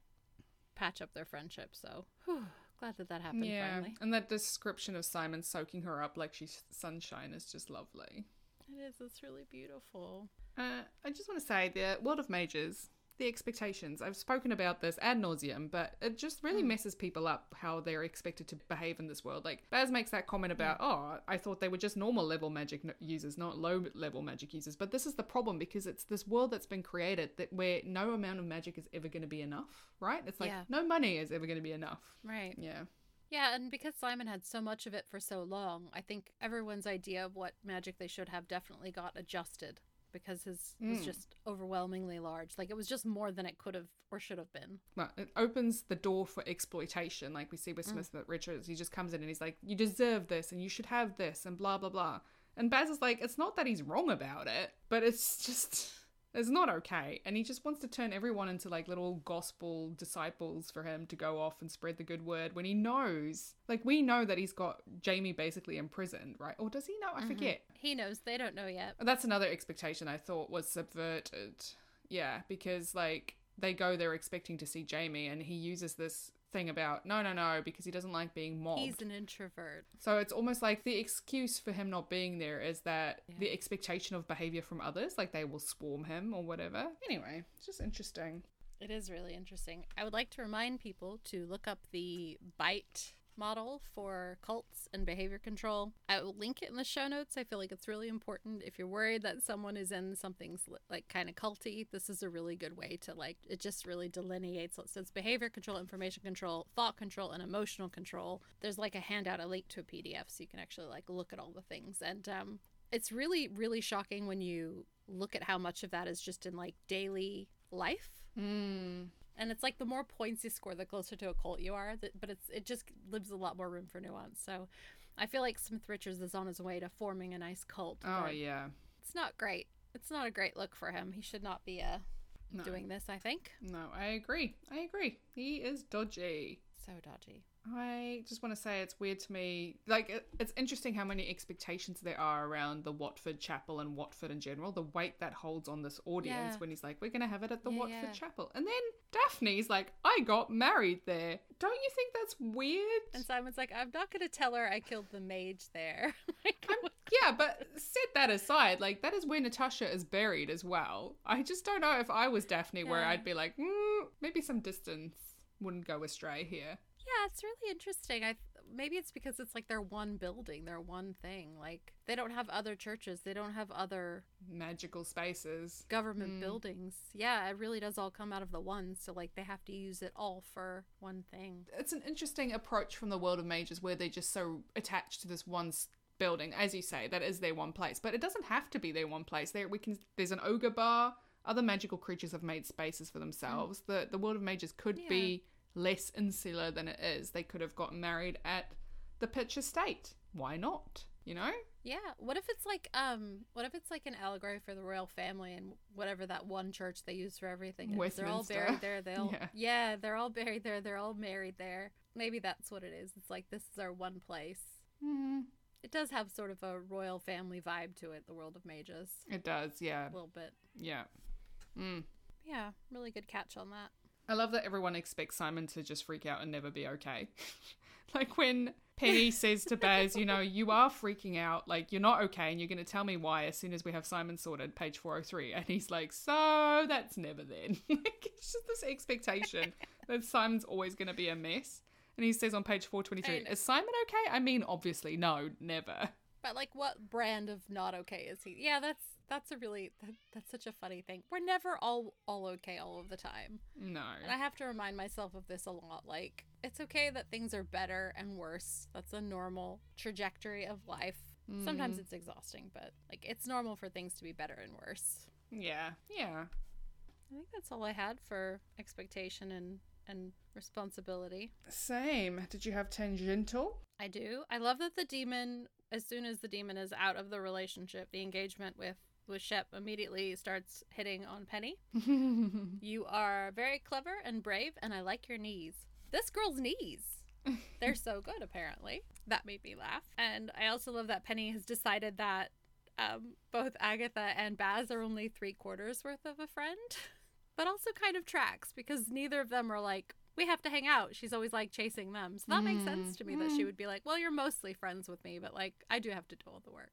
A: patch up their friendship. So, whew, glad that that happened
B: yeah,
A: finally.
B: and that description of Simon soaking her up like she's sunshine is just lovely.
A: It is. It's really beautiful.
B: Uh, I just want to say the World of Mages, the expectations. I've spoken about this ad nauseum, but it just really
A: Mm.
B: messes people up how they're expected to behave in this world. Like Baz makes that comment about, oh, I thought they were just normal level magic users, not low level magic users. But this is the problem because it's this world that's been created that where no amount of magic is ever going to be enough, right? It's like
A: Yeah.
B: no money is ever going to be enough.
A: Right.
B: Yeah.
A: Yeah, and because Simon had so much of it for so long, I think everyone's idea of what magic they should have definitely got adjusted because his was
B: Mm.
A: just overwhelmingly large. Like it was just more than it could have or should have been.
B: Well, it opens the door for exploitation, like we see with Smith mm. Richards. He just comes in and he's like, "You deserve this, and you should have this, and blah blah blah." And Baz is like, "It's not that he's wrong about it, but it's just it's not okay." And he just wants to turn everyone into like little gospel disciples for him to go off and spread the good word when he knows, like we know that he's got Jamie basically imprisoned, right? Or does he know? I
A: Mhm.
B: forget.
A: He knows they don't know yet.
B: That's another expectation I thought was subverted. Yeah, because like they go there expecting to see Jamie and he uses this thing about no, no, no, because he doesn't like being mobbed.
A: He's an introvert.
B: So it's almost like the excuse for him not being there is that
A: Yeah.
B: the expectation of behavior from others, like they will swarm him or whatever. Anyway, it's just interesting.
A: It is really interesting. I would like to remind people to look up the BITE model for cults and behavior control. I will link it in the show notes. I feel like it's really important. If you're worried that someone is in something's like kind of culty, this is a really good way to like it just really delineates so it's behavior control, information control, thought control, and emotional control. There's like a handout, a link to a PDF so you can actually like look at all the things. And um it's really, really shocking when you look at how much of that is just in like daily life
B: Mm.
A: And it's like the more points you score the closer to a cult you are but it's it just leaves a lot more room for nuance so i feel like smith richards is on his way to forming a nice cult
B: Oh yeah.
A: it's not great it's not a great look for him he should not be uh,
B: No.
A: doing this i think
B: No, I agree. I agree. He is dodgy.
A: so dodgy
B: I just want to say it's weird to me. Like, it, it's interesting how many expectations there are around the Watford Chapel and Watford in general. The weight that holds on this audience
A: Yeah.
B: when he's like, "We're gonna have it at the
A: Yeah,
B: Watford
A: yeah.
B: Chapel," and then Daphne's like, "I got married there." Don't you think that's weird?
A: and simon's like i'm not gonna tell her i killed the mage there like,
B: yeah, but set that aside. Like, that is where Natasha is buried as well. I just don't know if I was Daphne, where I'd be like, mm, maybe some distance wouldn't go astray here.
A: Yeah it's really interesting i maybe it's because it's like their one building their one thing like they don't have other churches they don't have other
B: Magical spaces.
A: government
B: Mm.
A: buildings. Yeah, it really does all come out of the one. So like they have to use it all for one thing.
B: it's an interesting approach from the world of mages where they're just so attached to this one building as you say that is their one place but it doesn't have to be their one place there we can there's an ogre bar other magical creatures have made spaces for themselves the the world of mages could
A: Yeah.
B: be less insular than it is they could have gotten married at the pitch estate why not you know
A: Yeah. What if it's like um what if it's like an allegory for the royal family and whatever that one church they use for everything is. They're all buried there. They all
B: Yeah.
A: yeah. they're all buried there. They're all married there. Maybe that's what it is. It's like this is our one place.
B: mm,
A: It does have sort of a royal family vibe to it, the world of mages.
B: it does yeah
A: A little bit.
B: yeah mm.
A: Yeah, really good catch on that.
B: I love that everyone expects Simon to just freak out and never be okay. like when Penny says to Baz, you know, you are freaking out, like you're not okay, and you're going to tell me why as soon as we have Simon sorted, page 403. And he's like, so that's never then. like, it's just this expectation that Simon's always going to be a mess. And he says on page 423,
A: know.
B: is Simon okay? I mean, obviously, no, never.
A: But like, what brand of not okay is he? Yeah, that's that's a really that, that's such a funny thing. We're never all all okay all of the time,
B: No.
A: and I have to remind myself of this a lot. Like, it's okay that things are better and worse. That's a normal trajectory of life. Sometimes mm-hmm. it's exhausting, but like it's normal for things to be better and worse.
B: Yeah, yeah.
A: I think that's all I had for expectation and and responsibility.
B: Same. Did you have tangential?
A: I do. I love that the demon, as soon as the demon is out of the relationship, the engagement with with Shep immediately starts hitting on Penny. You are very clever and brave, and I like your knees. This girl's knees. They're so good, apparently. That made me laugh. And I also love that Penny has decided that um, both Agatha and Baz are only three quarters worth of a friend, but also kind of tracks because neither of them are like, we have to hang out. She's always like chasing them. So that makes sense to me that she would be like, well, you're mostly friends with me, but like, I do have to do all the work.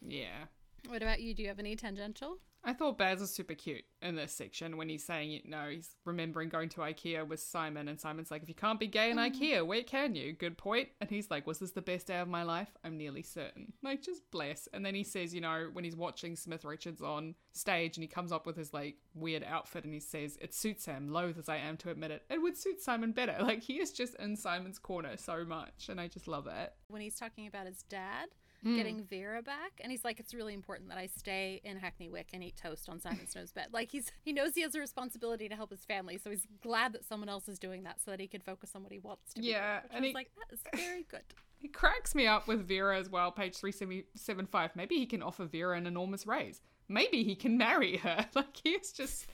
B: yeah.
A: What about you? Do you have any tangential?
B: I thought Baz was super cute in this section when he's saying, you know, he's remembering going to IKEA with Simon, and Simon's like, if you can't be gay in mm. IKEA, where can you? Good point. And he's like, was this the best day of my life? I'm nearly certain. Like, just bless. And then he says, you know, when he's watching Smith Richards on stage and he comes up with his like weird outfit and he says, it suits him, loath as I am to admit it, it would suit Simon better. Like, he is just in Simon's corner so much, and I just love it.
A: When he's talking about his dad
B: Hmm.
A: getting Vera back, and he's like, it's really important that I stay in Hackney Wick and eat toast on Simon Snow's bed. Like, he's he knows he has a responsibility to help his family, so he's glad that someone else is doing that so that he can focus on what he wants to. be
B: Yeah,
A: doing,
B: and he's
A: like, that is very good.
B: He cracks me up with Vera as well, page 375. Maybe he can offer Vera an enormous raise. Maybe he can marry her. Like, he's just.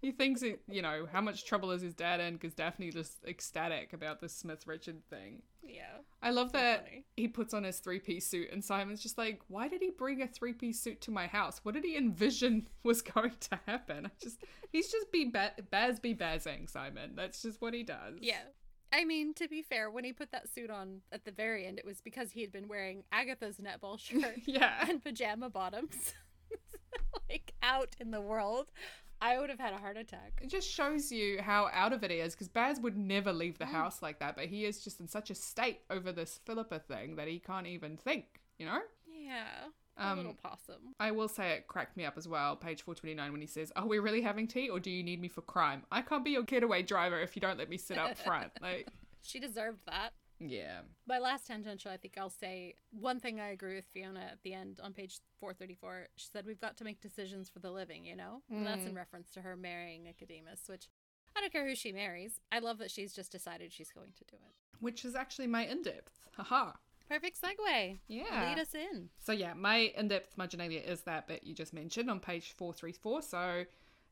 B: He thinks, it, you know, how much trouble is his dad in because Daphne just ecstatic about this Smith Richard thing.
A: Yeah.
B: I love that
A: funny.
B: he puts on his three piece suit and Simon's just like, why did he bring a three piece suit to my house? What did he envision was going to happen? I just, he's just be ba- Baz be bazzing Simon. That's just what he does.
A: Yeah. I mean, to be fair, when he put that suit on at the very end, it was because he had been wearing Agatha's netball shirt
B: yeah.
A: and pajama bottoms, like out in the world. I would have had a heart attack.
B: It just shows you how out of it he is because Baz would never leave the mm. house like that, but he is just in such a state over this Philippa thing that he can't even think, you know?
A: Yeah. Um, little possum.
B: I will say it cracked me up as well, page 429, when he says, Are we really having tea or do you need me for crime? I can't be your getaway driver if you don't let me sit up front. Like,
A: she deserved that.
B: Yeah.
A: My last tangential, I think I'll say one thing I agree with Fiona at the end on page 434. She said, We've got to make decisions for the living, you know? Mm. And that's in mm. reference to her marrying Nicodemus, which I don't care who she marries. I love that she's just decided she's going to do it.
B: Which is actually my in depth. Haha.
A: Perfect segue.
B: Yeah.
A: Lead us in.
B: So, yeah, my in depth marginalia is that bit you just mentioned on page 434. So,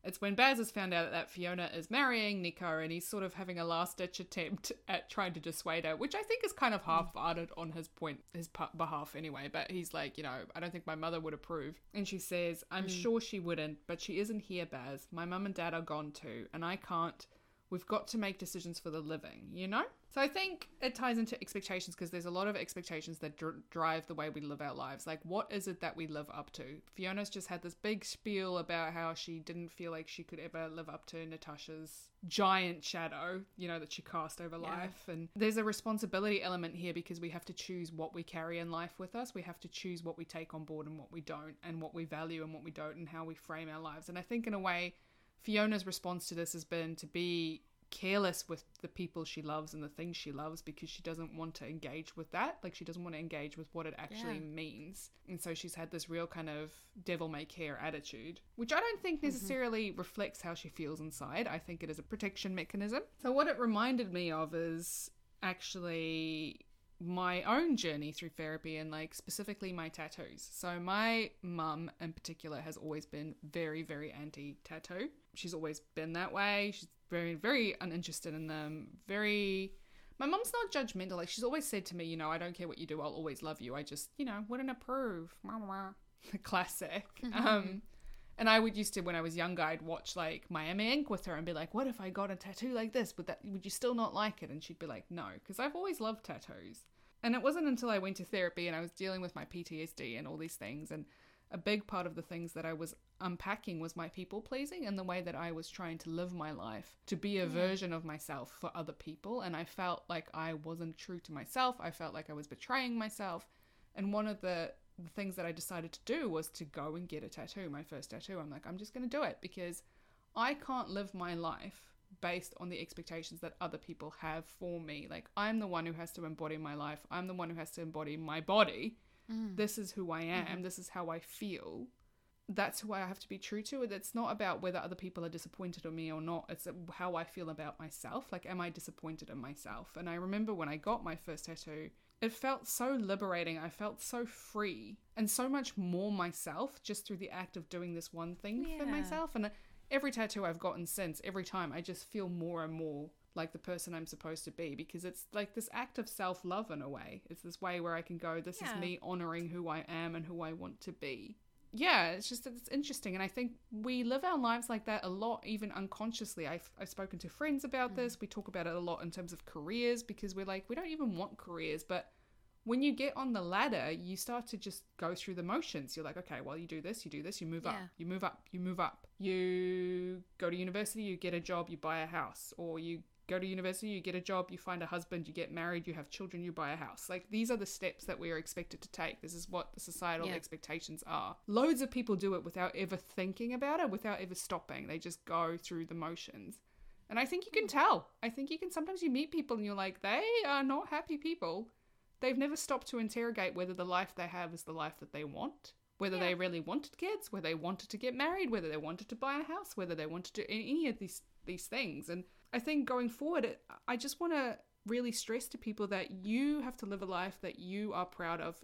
B: it's when Baz has found out that Fiona is marrying Nico and he's sort of having a last ditch attempt at trying to dissuade her, which I think is kind of hmm. half hearted on his point, his behalf anyway. But he's like, you know, I don't think my mother would approve. And she says, I'm mm. sure she wouldn't, but she isn't here, Baz. My mum and dad are gone too, and I can't we've got to make decisions for the living, you know? So I think it ties into expectations because there's a lot of expectations that dr- drive the way we live our lives. Like, what is it that we live up to? Fiona's just had this big spiel about how she didn't feel like she could ever live up to Natasha's giant shadow, you know, that she cast over yeah. life. And there's a responsibility element here because we have to choose what we carry in life with us. We have to choose what we take on board and what we don't, and what we value and what we don't, and how we frame our lives. And I think, in a way, Fiona's response to this has been to be careless with the people she loves and the things she loves because she doesn't want to engage with that. Like she doesn't want to engage with what it actually yeah. means. And so she's had this real kind of devil may care attitude, which I don't think mm-hmm. necessarily mm-hmm. reflects how she feels inside. I think it is a protection mechanism. So what it reminded me of is actually my own journey through therapy and like specifically my tattoos. So my mum in particular has always been very very anti tattoo. She's always been that way. She's very very uninterested in them. Very my mom's not judgmental. Like she's always said to me, you know, I don't care what you do, I'll always love you. I just, you know, wouldn't approve. Classic. Mm-hmm. Um and I would used to when I was younger, I'd watch like Miami Ink with her and be like, "What if I got a tattoo like this? Would that would you still not like it?" And she'd be like, "No," because I've always loved tattoos. And it wasn't until I went to therapy and I was dealing with my PTSD and all these things and a big part of the things that I was unpacking was my people pleasing and the way that I was trying to live my life to be a yeah. version of myself for other people. And I felt like I wasn't true to myself. I felt like I was betraying myself. And one of the, the things that I decided to do was to go and get a tattoo, my first tattoo. I'm like, I'm just going to do it because I can't live my life based on the expectations that other people have for me. Like, I'm the one who has to embody my life, I'm the one who has to embody my body Mm. This is who I am. Mm-hmm. This is how I feel. That's who I have to be true to. It's not about whether other people are disappointed in me or not. It's how I feel about myself. Like, am I disappointed in myself? And I remember when I got my first tattoo, it felt so liberating. I felt so free and so much more myself just through the act of doing this one thing yeah. for myself. And every tattoo I've gotten since, every time, I just feel more and more like the person I'm supposed to be because it's like this act of self love in a way. It's this way where I can go, this yeah. is me honoring who I am and who I want to be. Yeah, it's just it's interesting, and I think we live our lives like that a lot, even unconsciously. I've I've spoken to friends about mm. this. We talk about it a lot in terms of careers because we're like we don't even want careers, but when you get on the ladder, you start to just go through the motions. You're like, okay, well, you do this, you do this, you move yeah. up, you move up, you move up. You go to university, you get a job, you buy a house, or you go to university, you get a job, you find a husband, you get married, you have children, you buy a house. Like these are the steps that we are expected to take. This is what the societal yeah. expectations are. Loads of people do it without ever thinking about it, without ever stopping. They just go through the motions. And I think you can hmm. tell. I think you can sometimes you meet people and you're like, they are not happy people. They've never stopped to interrogate whether the life they have is the life that they want whether yeah. they really wanted kids, whether they wanted to get married, whether they wanted to buy a house, whether they wanted to do any of these these things. And I think going forward, I just want to really stress to people that you have to live a life that you are proud of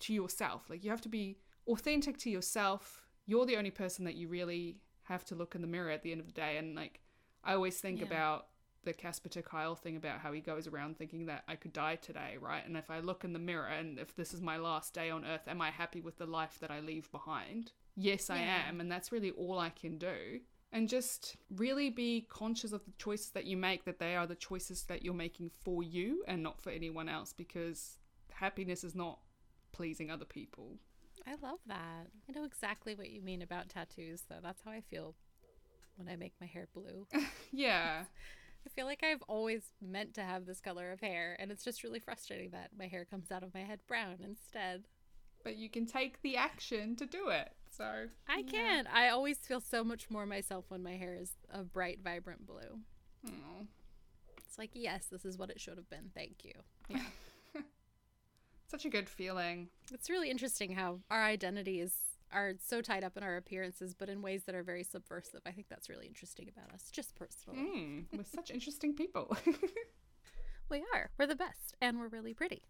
B: to yourself. Like you have to be authentic to yourself. You're the only person that you really have to look in the mirror at the end of the day. And like I always think yeah. about the Casper ter Kyle thing about how he goes around thinking that I could die today, right? And if I look in the mirror and if this is my last day on earth, am I happy with the life that I leave behind? Yes, I yeah. am, and that's really all I can do. And just really be conscious of the choices that you make, that they are the choices that you're making for you and not for anyone else, because happiness is not pleasing other people.
A: I love that. I know exactly what you mean about tattoos, though. That's how I feel when I make my hair blue.
B: yeah.
A: I feel like I've always meant to have this color of hair, and it's just really frustrating that my hair comes out of my head brown instead.
B: But you can take the action to do it. So
A: I yeah. can. I always feel so much more myself when my hair is a bright, vibrant blue.
B: Oh.
A: It's like, yes, this is what it should have been. Thank you. Yeah.
B: Such a good feeling.
A: It's really interesting how our identities are so tied up in our appearances, but in ways that are very subversive. I think that's really interesting about us, just personally.
B: Mm, we're such interesting people.
A: we are. We're the best, and we're really pretty.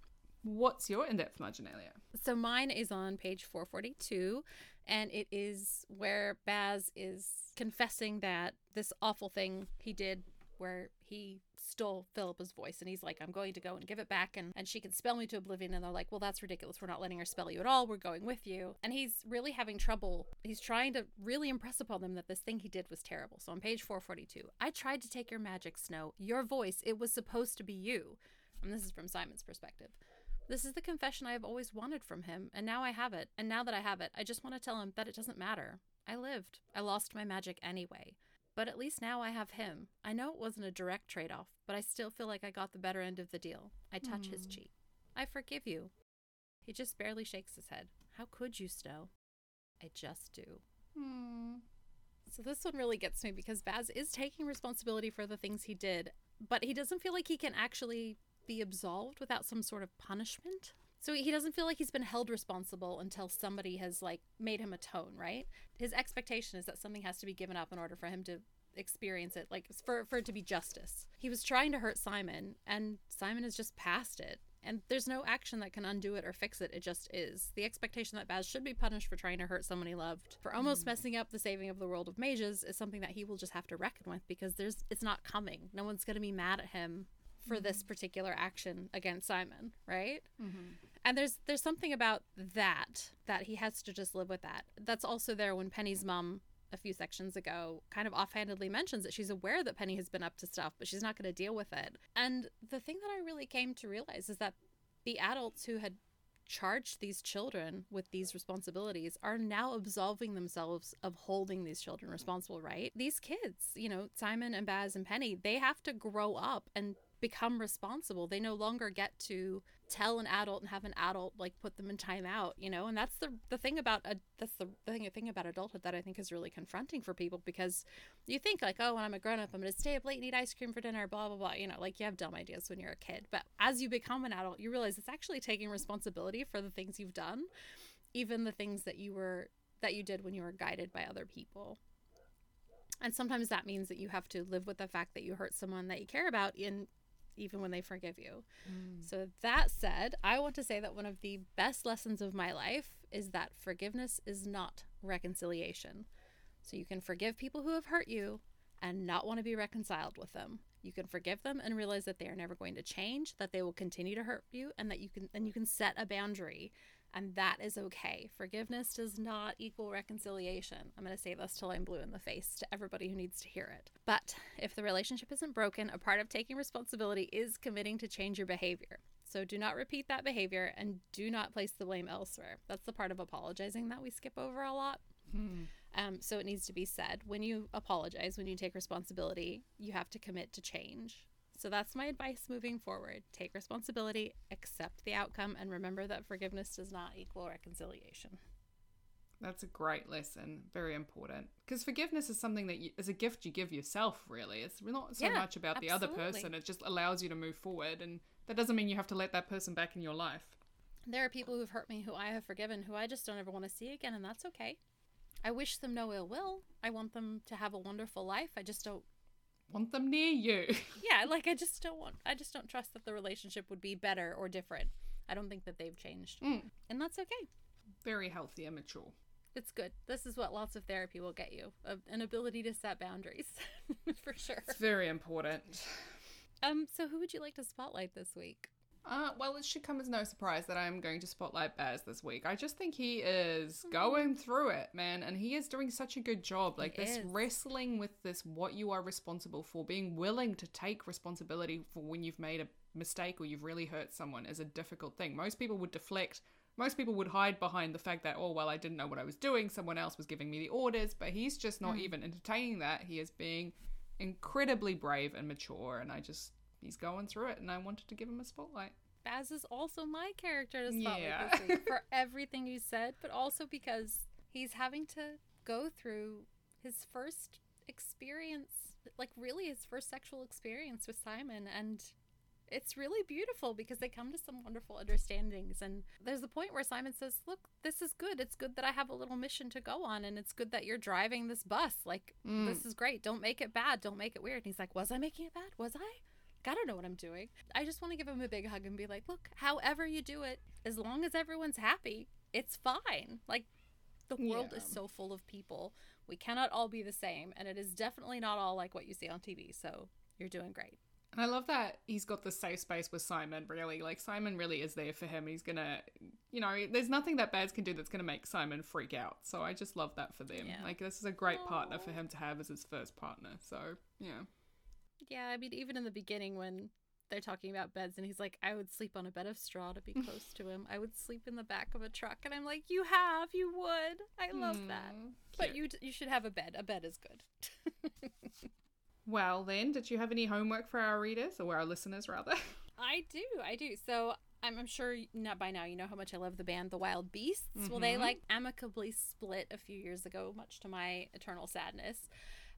B: What's your in depth marginalia?
A: So mine is on page 442, and it is where Baz is confessing that this awful thing he did where he stole Philippa's voice and he's like, I'm going to go and give it back and, and she can spell me to oblivion. And they're like, Well, that's ridiculous. We're not letting her spell you at all. We're going with you. And he's really having trouble. He's trying to really impress upon them that this thing he did was terrible. So on page 442, I tried to take your magic, Snow. Your voice, it was supposed to be you. And this is from Simon's perspective. This is the confession I have always wanted from him, and now I have it. And now that I have it, I just want to tell him that it doesn't matter. I lived. I lost my magic anyway. But at least now I have him. I know it wasn't a direct trade off, but I still feel like I got the better end of the deal. I touch mm. his hmm. cheek. I forgive you. He just barely shakes his head. How could you, Snow? I just do.
B: Mm.
A: So this one really gets me because Baz is taking responsibility for the things he did, but he doesn't feel like he can actually be absolved without some sort of punishment. So he doesn't feel like he's been held responsible until somebody has like made him atone, right? His expectation is that something has to be given up in order for him to experience it, like for for it to be justice. He was trying to hurt Simon, and Simon has just passed it. And there's no action that can undo it or fix it. It just is. The expectation that Baz should be punished for trying to hurt someone he loved, for almost mm. messing up the saving of the world of mages, is something that he will just have to reckon with because there's it's not coming. No one's gonna be mad at him for this particular action against Simon, right?
B: Mm-hmm.
A: And there's there's something about that that he has to just live with that. That's also there when Penny's mom a few sections ago kind of offhandedly mentions that she's aware that Penny has been up to stuff, but she's not going to deal with it. And the thing that I really came to realize is that the adults who had charged these children with these responsibilities are now absolving themselves of holding these children responsible, right? These kids, you know, Simon and Baz and Penny, they have to grow up and become responsible. They no longer get to tell an adult and have an adult like put them in timeout, you know. And that's the the thing about a that's the, the thing thing about adulthood that I think is really confronting for people because you think like, oh, when I'm a grown up, I'm to stay up late and eat ice cream for dinner, blah blah blah. You know, like you have dumb ideas when you're a kid, but as you become an adult, you realize it's actually taking responsibility for the things you've done, even the things that you were that you did when you were guided by other people. And sometimes that means that you have to live with the fact that you hurt someone that you care about in even when they forgive you. Mm. So, that said, I want to say that one of the best lessons of my life is that forgiveness is not reconciliation. So, you can forgive people who have hurt you and not want to be reconciled with them. You can forgive them and realize that they are never going to change, that they will continue to hurt you, and that you can and you can set a boundary and that is okay. Forgiveness does not equal reconciliation. I'm going to say this till I'm blue in the face to everybody who needs to hear it. But if the relationship isn't broken, a part of taking responsibility is committing to change your behavior. So do not repeat that behavior and do not place the blame elsewhere. That's the part of apologizing that we skip over a lot.
B: Hmm.
A: Um, so it needs to be said when you apologize, when you take responsibility, you have to commit to change. So that's my advice moving forward. Take responsibility, accept the outcome, and remember that forgiveness does not equal reconciliation.
B: That's a great lesson. Very important. Because forgiveness is something that you, is a gift you give yourself, really. It's not so yeah, much about absolutely. the other person. It just allows you to move forward. And that doesn't mean you have to let that person back in your life.
A: There are people who've hurt me who I have forgiven who I just don't ever want to see again, and that's okay. I wish them no ill will. I want them to have a wonderful life. I just don't
B: want them near you.
A: yeah, like I just don't want I just don't trust that the relationship would be better or different. I don't think that they've changed.
B: Mm.
A: And that's okay.
B: Very healthy and mature.
A: It's good. This is what lots of therapy will get you. A, an ability to set boundaries. For sure.
B: It's very important.
A: Um so who would you like to spotlight this week?
B: Uh, well, it should come as no surprise that I'm going to spotlight Baz this week. I just think he is going through it, man, and he is doing such a good job. Like
A: He
B: this
A: is.
B: wrestling with this, what you are responsible for, being willing to take responsibility for when you've made a mistake or you've really hurt someone is a difficult thing. Most people would deflect. Most people would hide behind the fact that, oh, well, I didn't know what I was doing. Someone else was giving me the orders, but he's just not even entertaining that. He is being incredibly brave and mature, and I just, he's going through it, and I wanted to give him a spotlight.
A: Baz is also my character to spotlight
B: Yeah.
A: this week for everything you said, but also because he's having to go through his first experience, like really his first sexual experience with Simon, and it's really beautiful because they come to some wonderful understandings. And there's a point where Simon says, "Look, this is good. It's good that I have a little mission to go on, and it's good that you're driving this bus. Like
B: Mm.
A: this is great. Don't make it bad. Don't make it weird." And he's like, "Was I making it bad? Was I?" I don't know what I'm doing. I just want to give him a big hug and be like, look, however you do it, as long as everyone's happy, it's fine. Like, the world is so full of people. We cannot all be the same, and it is definitely not all like what you see on TV. So you're doing great.
B: And I love that he's got the safe space with Simon, really. Like, Simon really is there for him. He's gonna, you know, there's nothing that Baz can do that's gonna make Simon freak out. So I just love that for them.
A: Yeah.
B: Like, this is a great partner for him to have as his first partner. So, yeah.
A: Yeah, I mean, even in the beginning when they're talking about beds, and he's like, I would sleep on a bed of straw to be close to him. I would sleep in the back of a truck, and I'm like, you have, you would. I love that.
B: Mm,
A: But you you should have a bed. A bed is good.
B: Well, then, did you have any homework for our readers, or our listeners, rather?
A: I do, I do. So I'm, I'm sure not by now you know how much I love the band The Wild Beasts. Well, they
B: Mhm.
A: like amicably split a few years ago, much to my eternal sadness.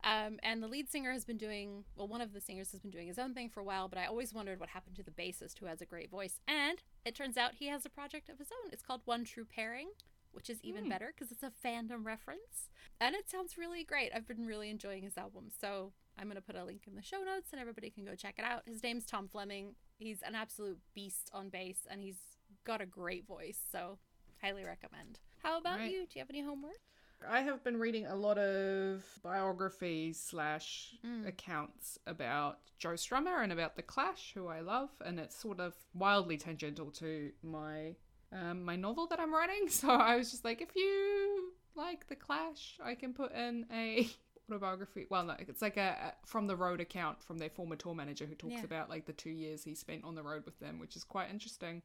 A: Um, and the lead singer has been doing well. One of the singers has been doing his own thing for a while, but I always wondered what happened to the bassist who has a great voice. And it turns out he has a project of his own. It's called One True Pairing, which is even
B: Hmm.
A: better because it's a fandom reference, and it sounds really great. I've been really enjoying his album, so I'm gonna put a link in the show notes, and everybody can go check it out. His name's Tom Fleming. He's an absolute beast on bass, and he's got a great voice, so highly recommend. How about
B: Right.
A: you? Do you have any homework?
B: I have been reading a lot of biographies slash
A: Mm.
B: accounts about Joe Strummer and about the Clash, who I love, and it's sort of wildly tangential to my um, my novel that I'm writing. So I was just like, if you like the Clash, I can put in a autobiography. Well, no, it's like a, a from the road account from their former tour manager who talks
A: Yeah.
B: about like the two years he spent on the road with them, which is quite interesting,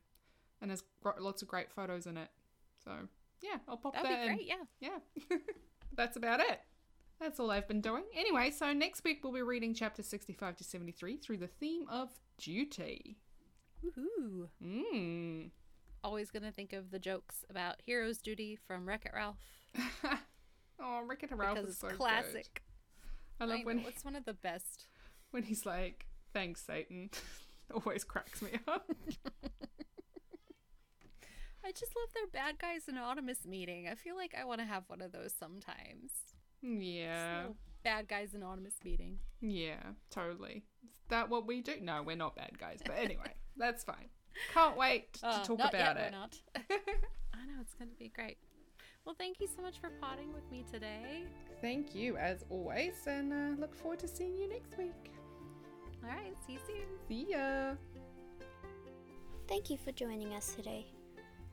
B: and has got lots of great photos in it. So yeah, I'll pop
A: That'd
B: that
A: be
B: in
A: great. Yeah.
B: yeah, that's about it. That's all I've been doing. Anyway, so next week we'll be reading chapter 65 to 73 through the theme of duty.
A: Woohoo!
B: Mmm.
A: Always gonna think of the jokes about hero's duty from Wreck It Ralph
B: oh, Wreck It Ralph
A: because
B: is so good.
A: classic.
B: I love
A: I
B: when
A: know, it's one of the best.
B: when he's like, "Thanks, Satan." Always cracks me up.
A: I just love their bad guys anonymous meeting. I feel like I want to have one of those sometimes.
B: Yeah,
A: bad guys anonymous meeting.
B: yeah, totally. Is that what we do? No, we're not bad guys, but anyway, that's fine. Can't wait to
A: Uh,
B: talk
A: not
B: about
A: yet,
B: it.
A: We're not. I know it's going to be great. Well, thank you so much for potting with me today.
B: Thank you, as always, and uh, look forward to seeing you next week.
A: All right, see you soon.
B: See ya.
C: Thank you for joining us today.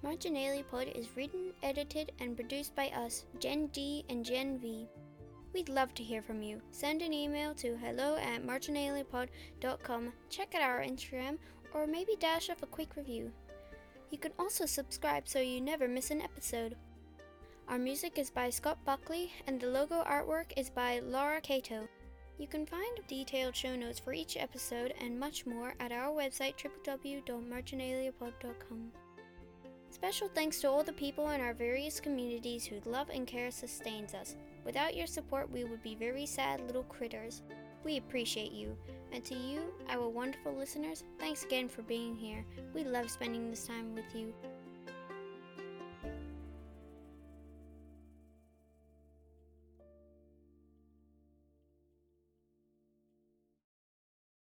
C: Marginalia Pod is written, edited, and produced by us, Gen D and Gen V. We'd love to hear from you. Send an email to hello at marginaliapod.com, check out our Instagram, or maybe dash off a quick review. You can also subscribe so you never miss an episode. Our music is by Scott Buckley, and the logo artwork is by Laura Cato. You can find detailed show notes for each episode and much more at our website www.marginaliapod.com. Special thanks to all the people in our various communities whose love and care sustains us. Without your support, we would be very sad little critters. We appreciate you. And to you, our wonderful listeners, thanks again for being here. We love spending this time with you.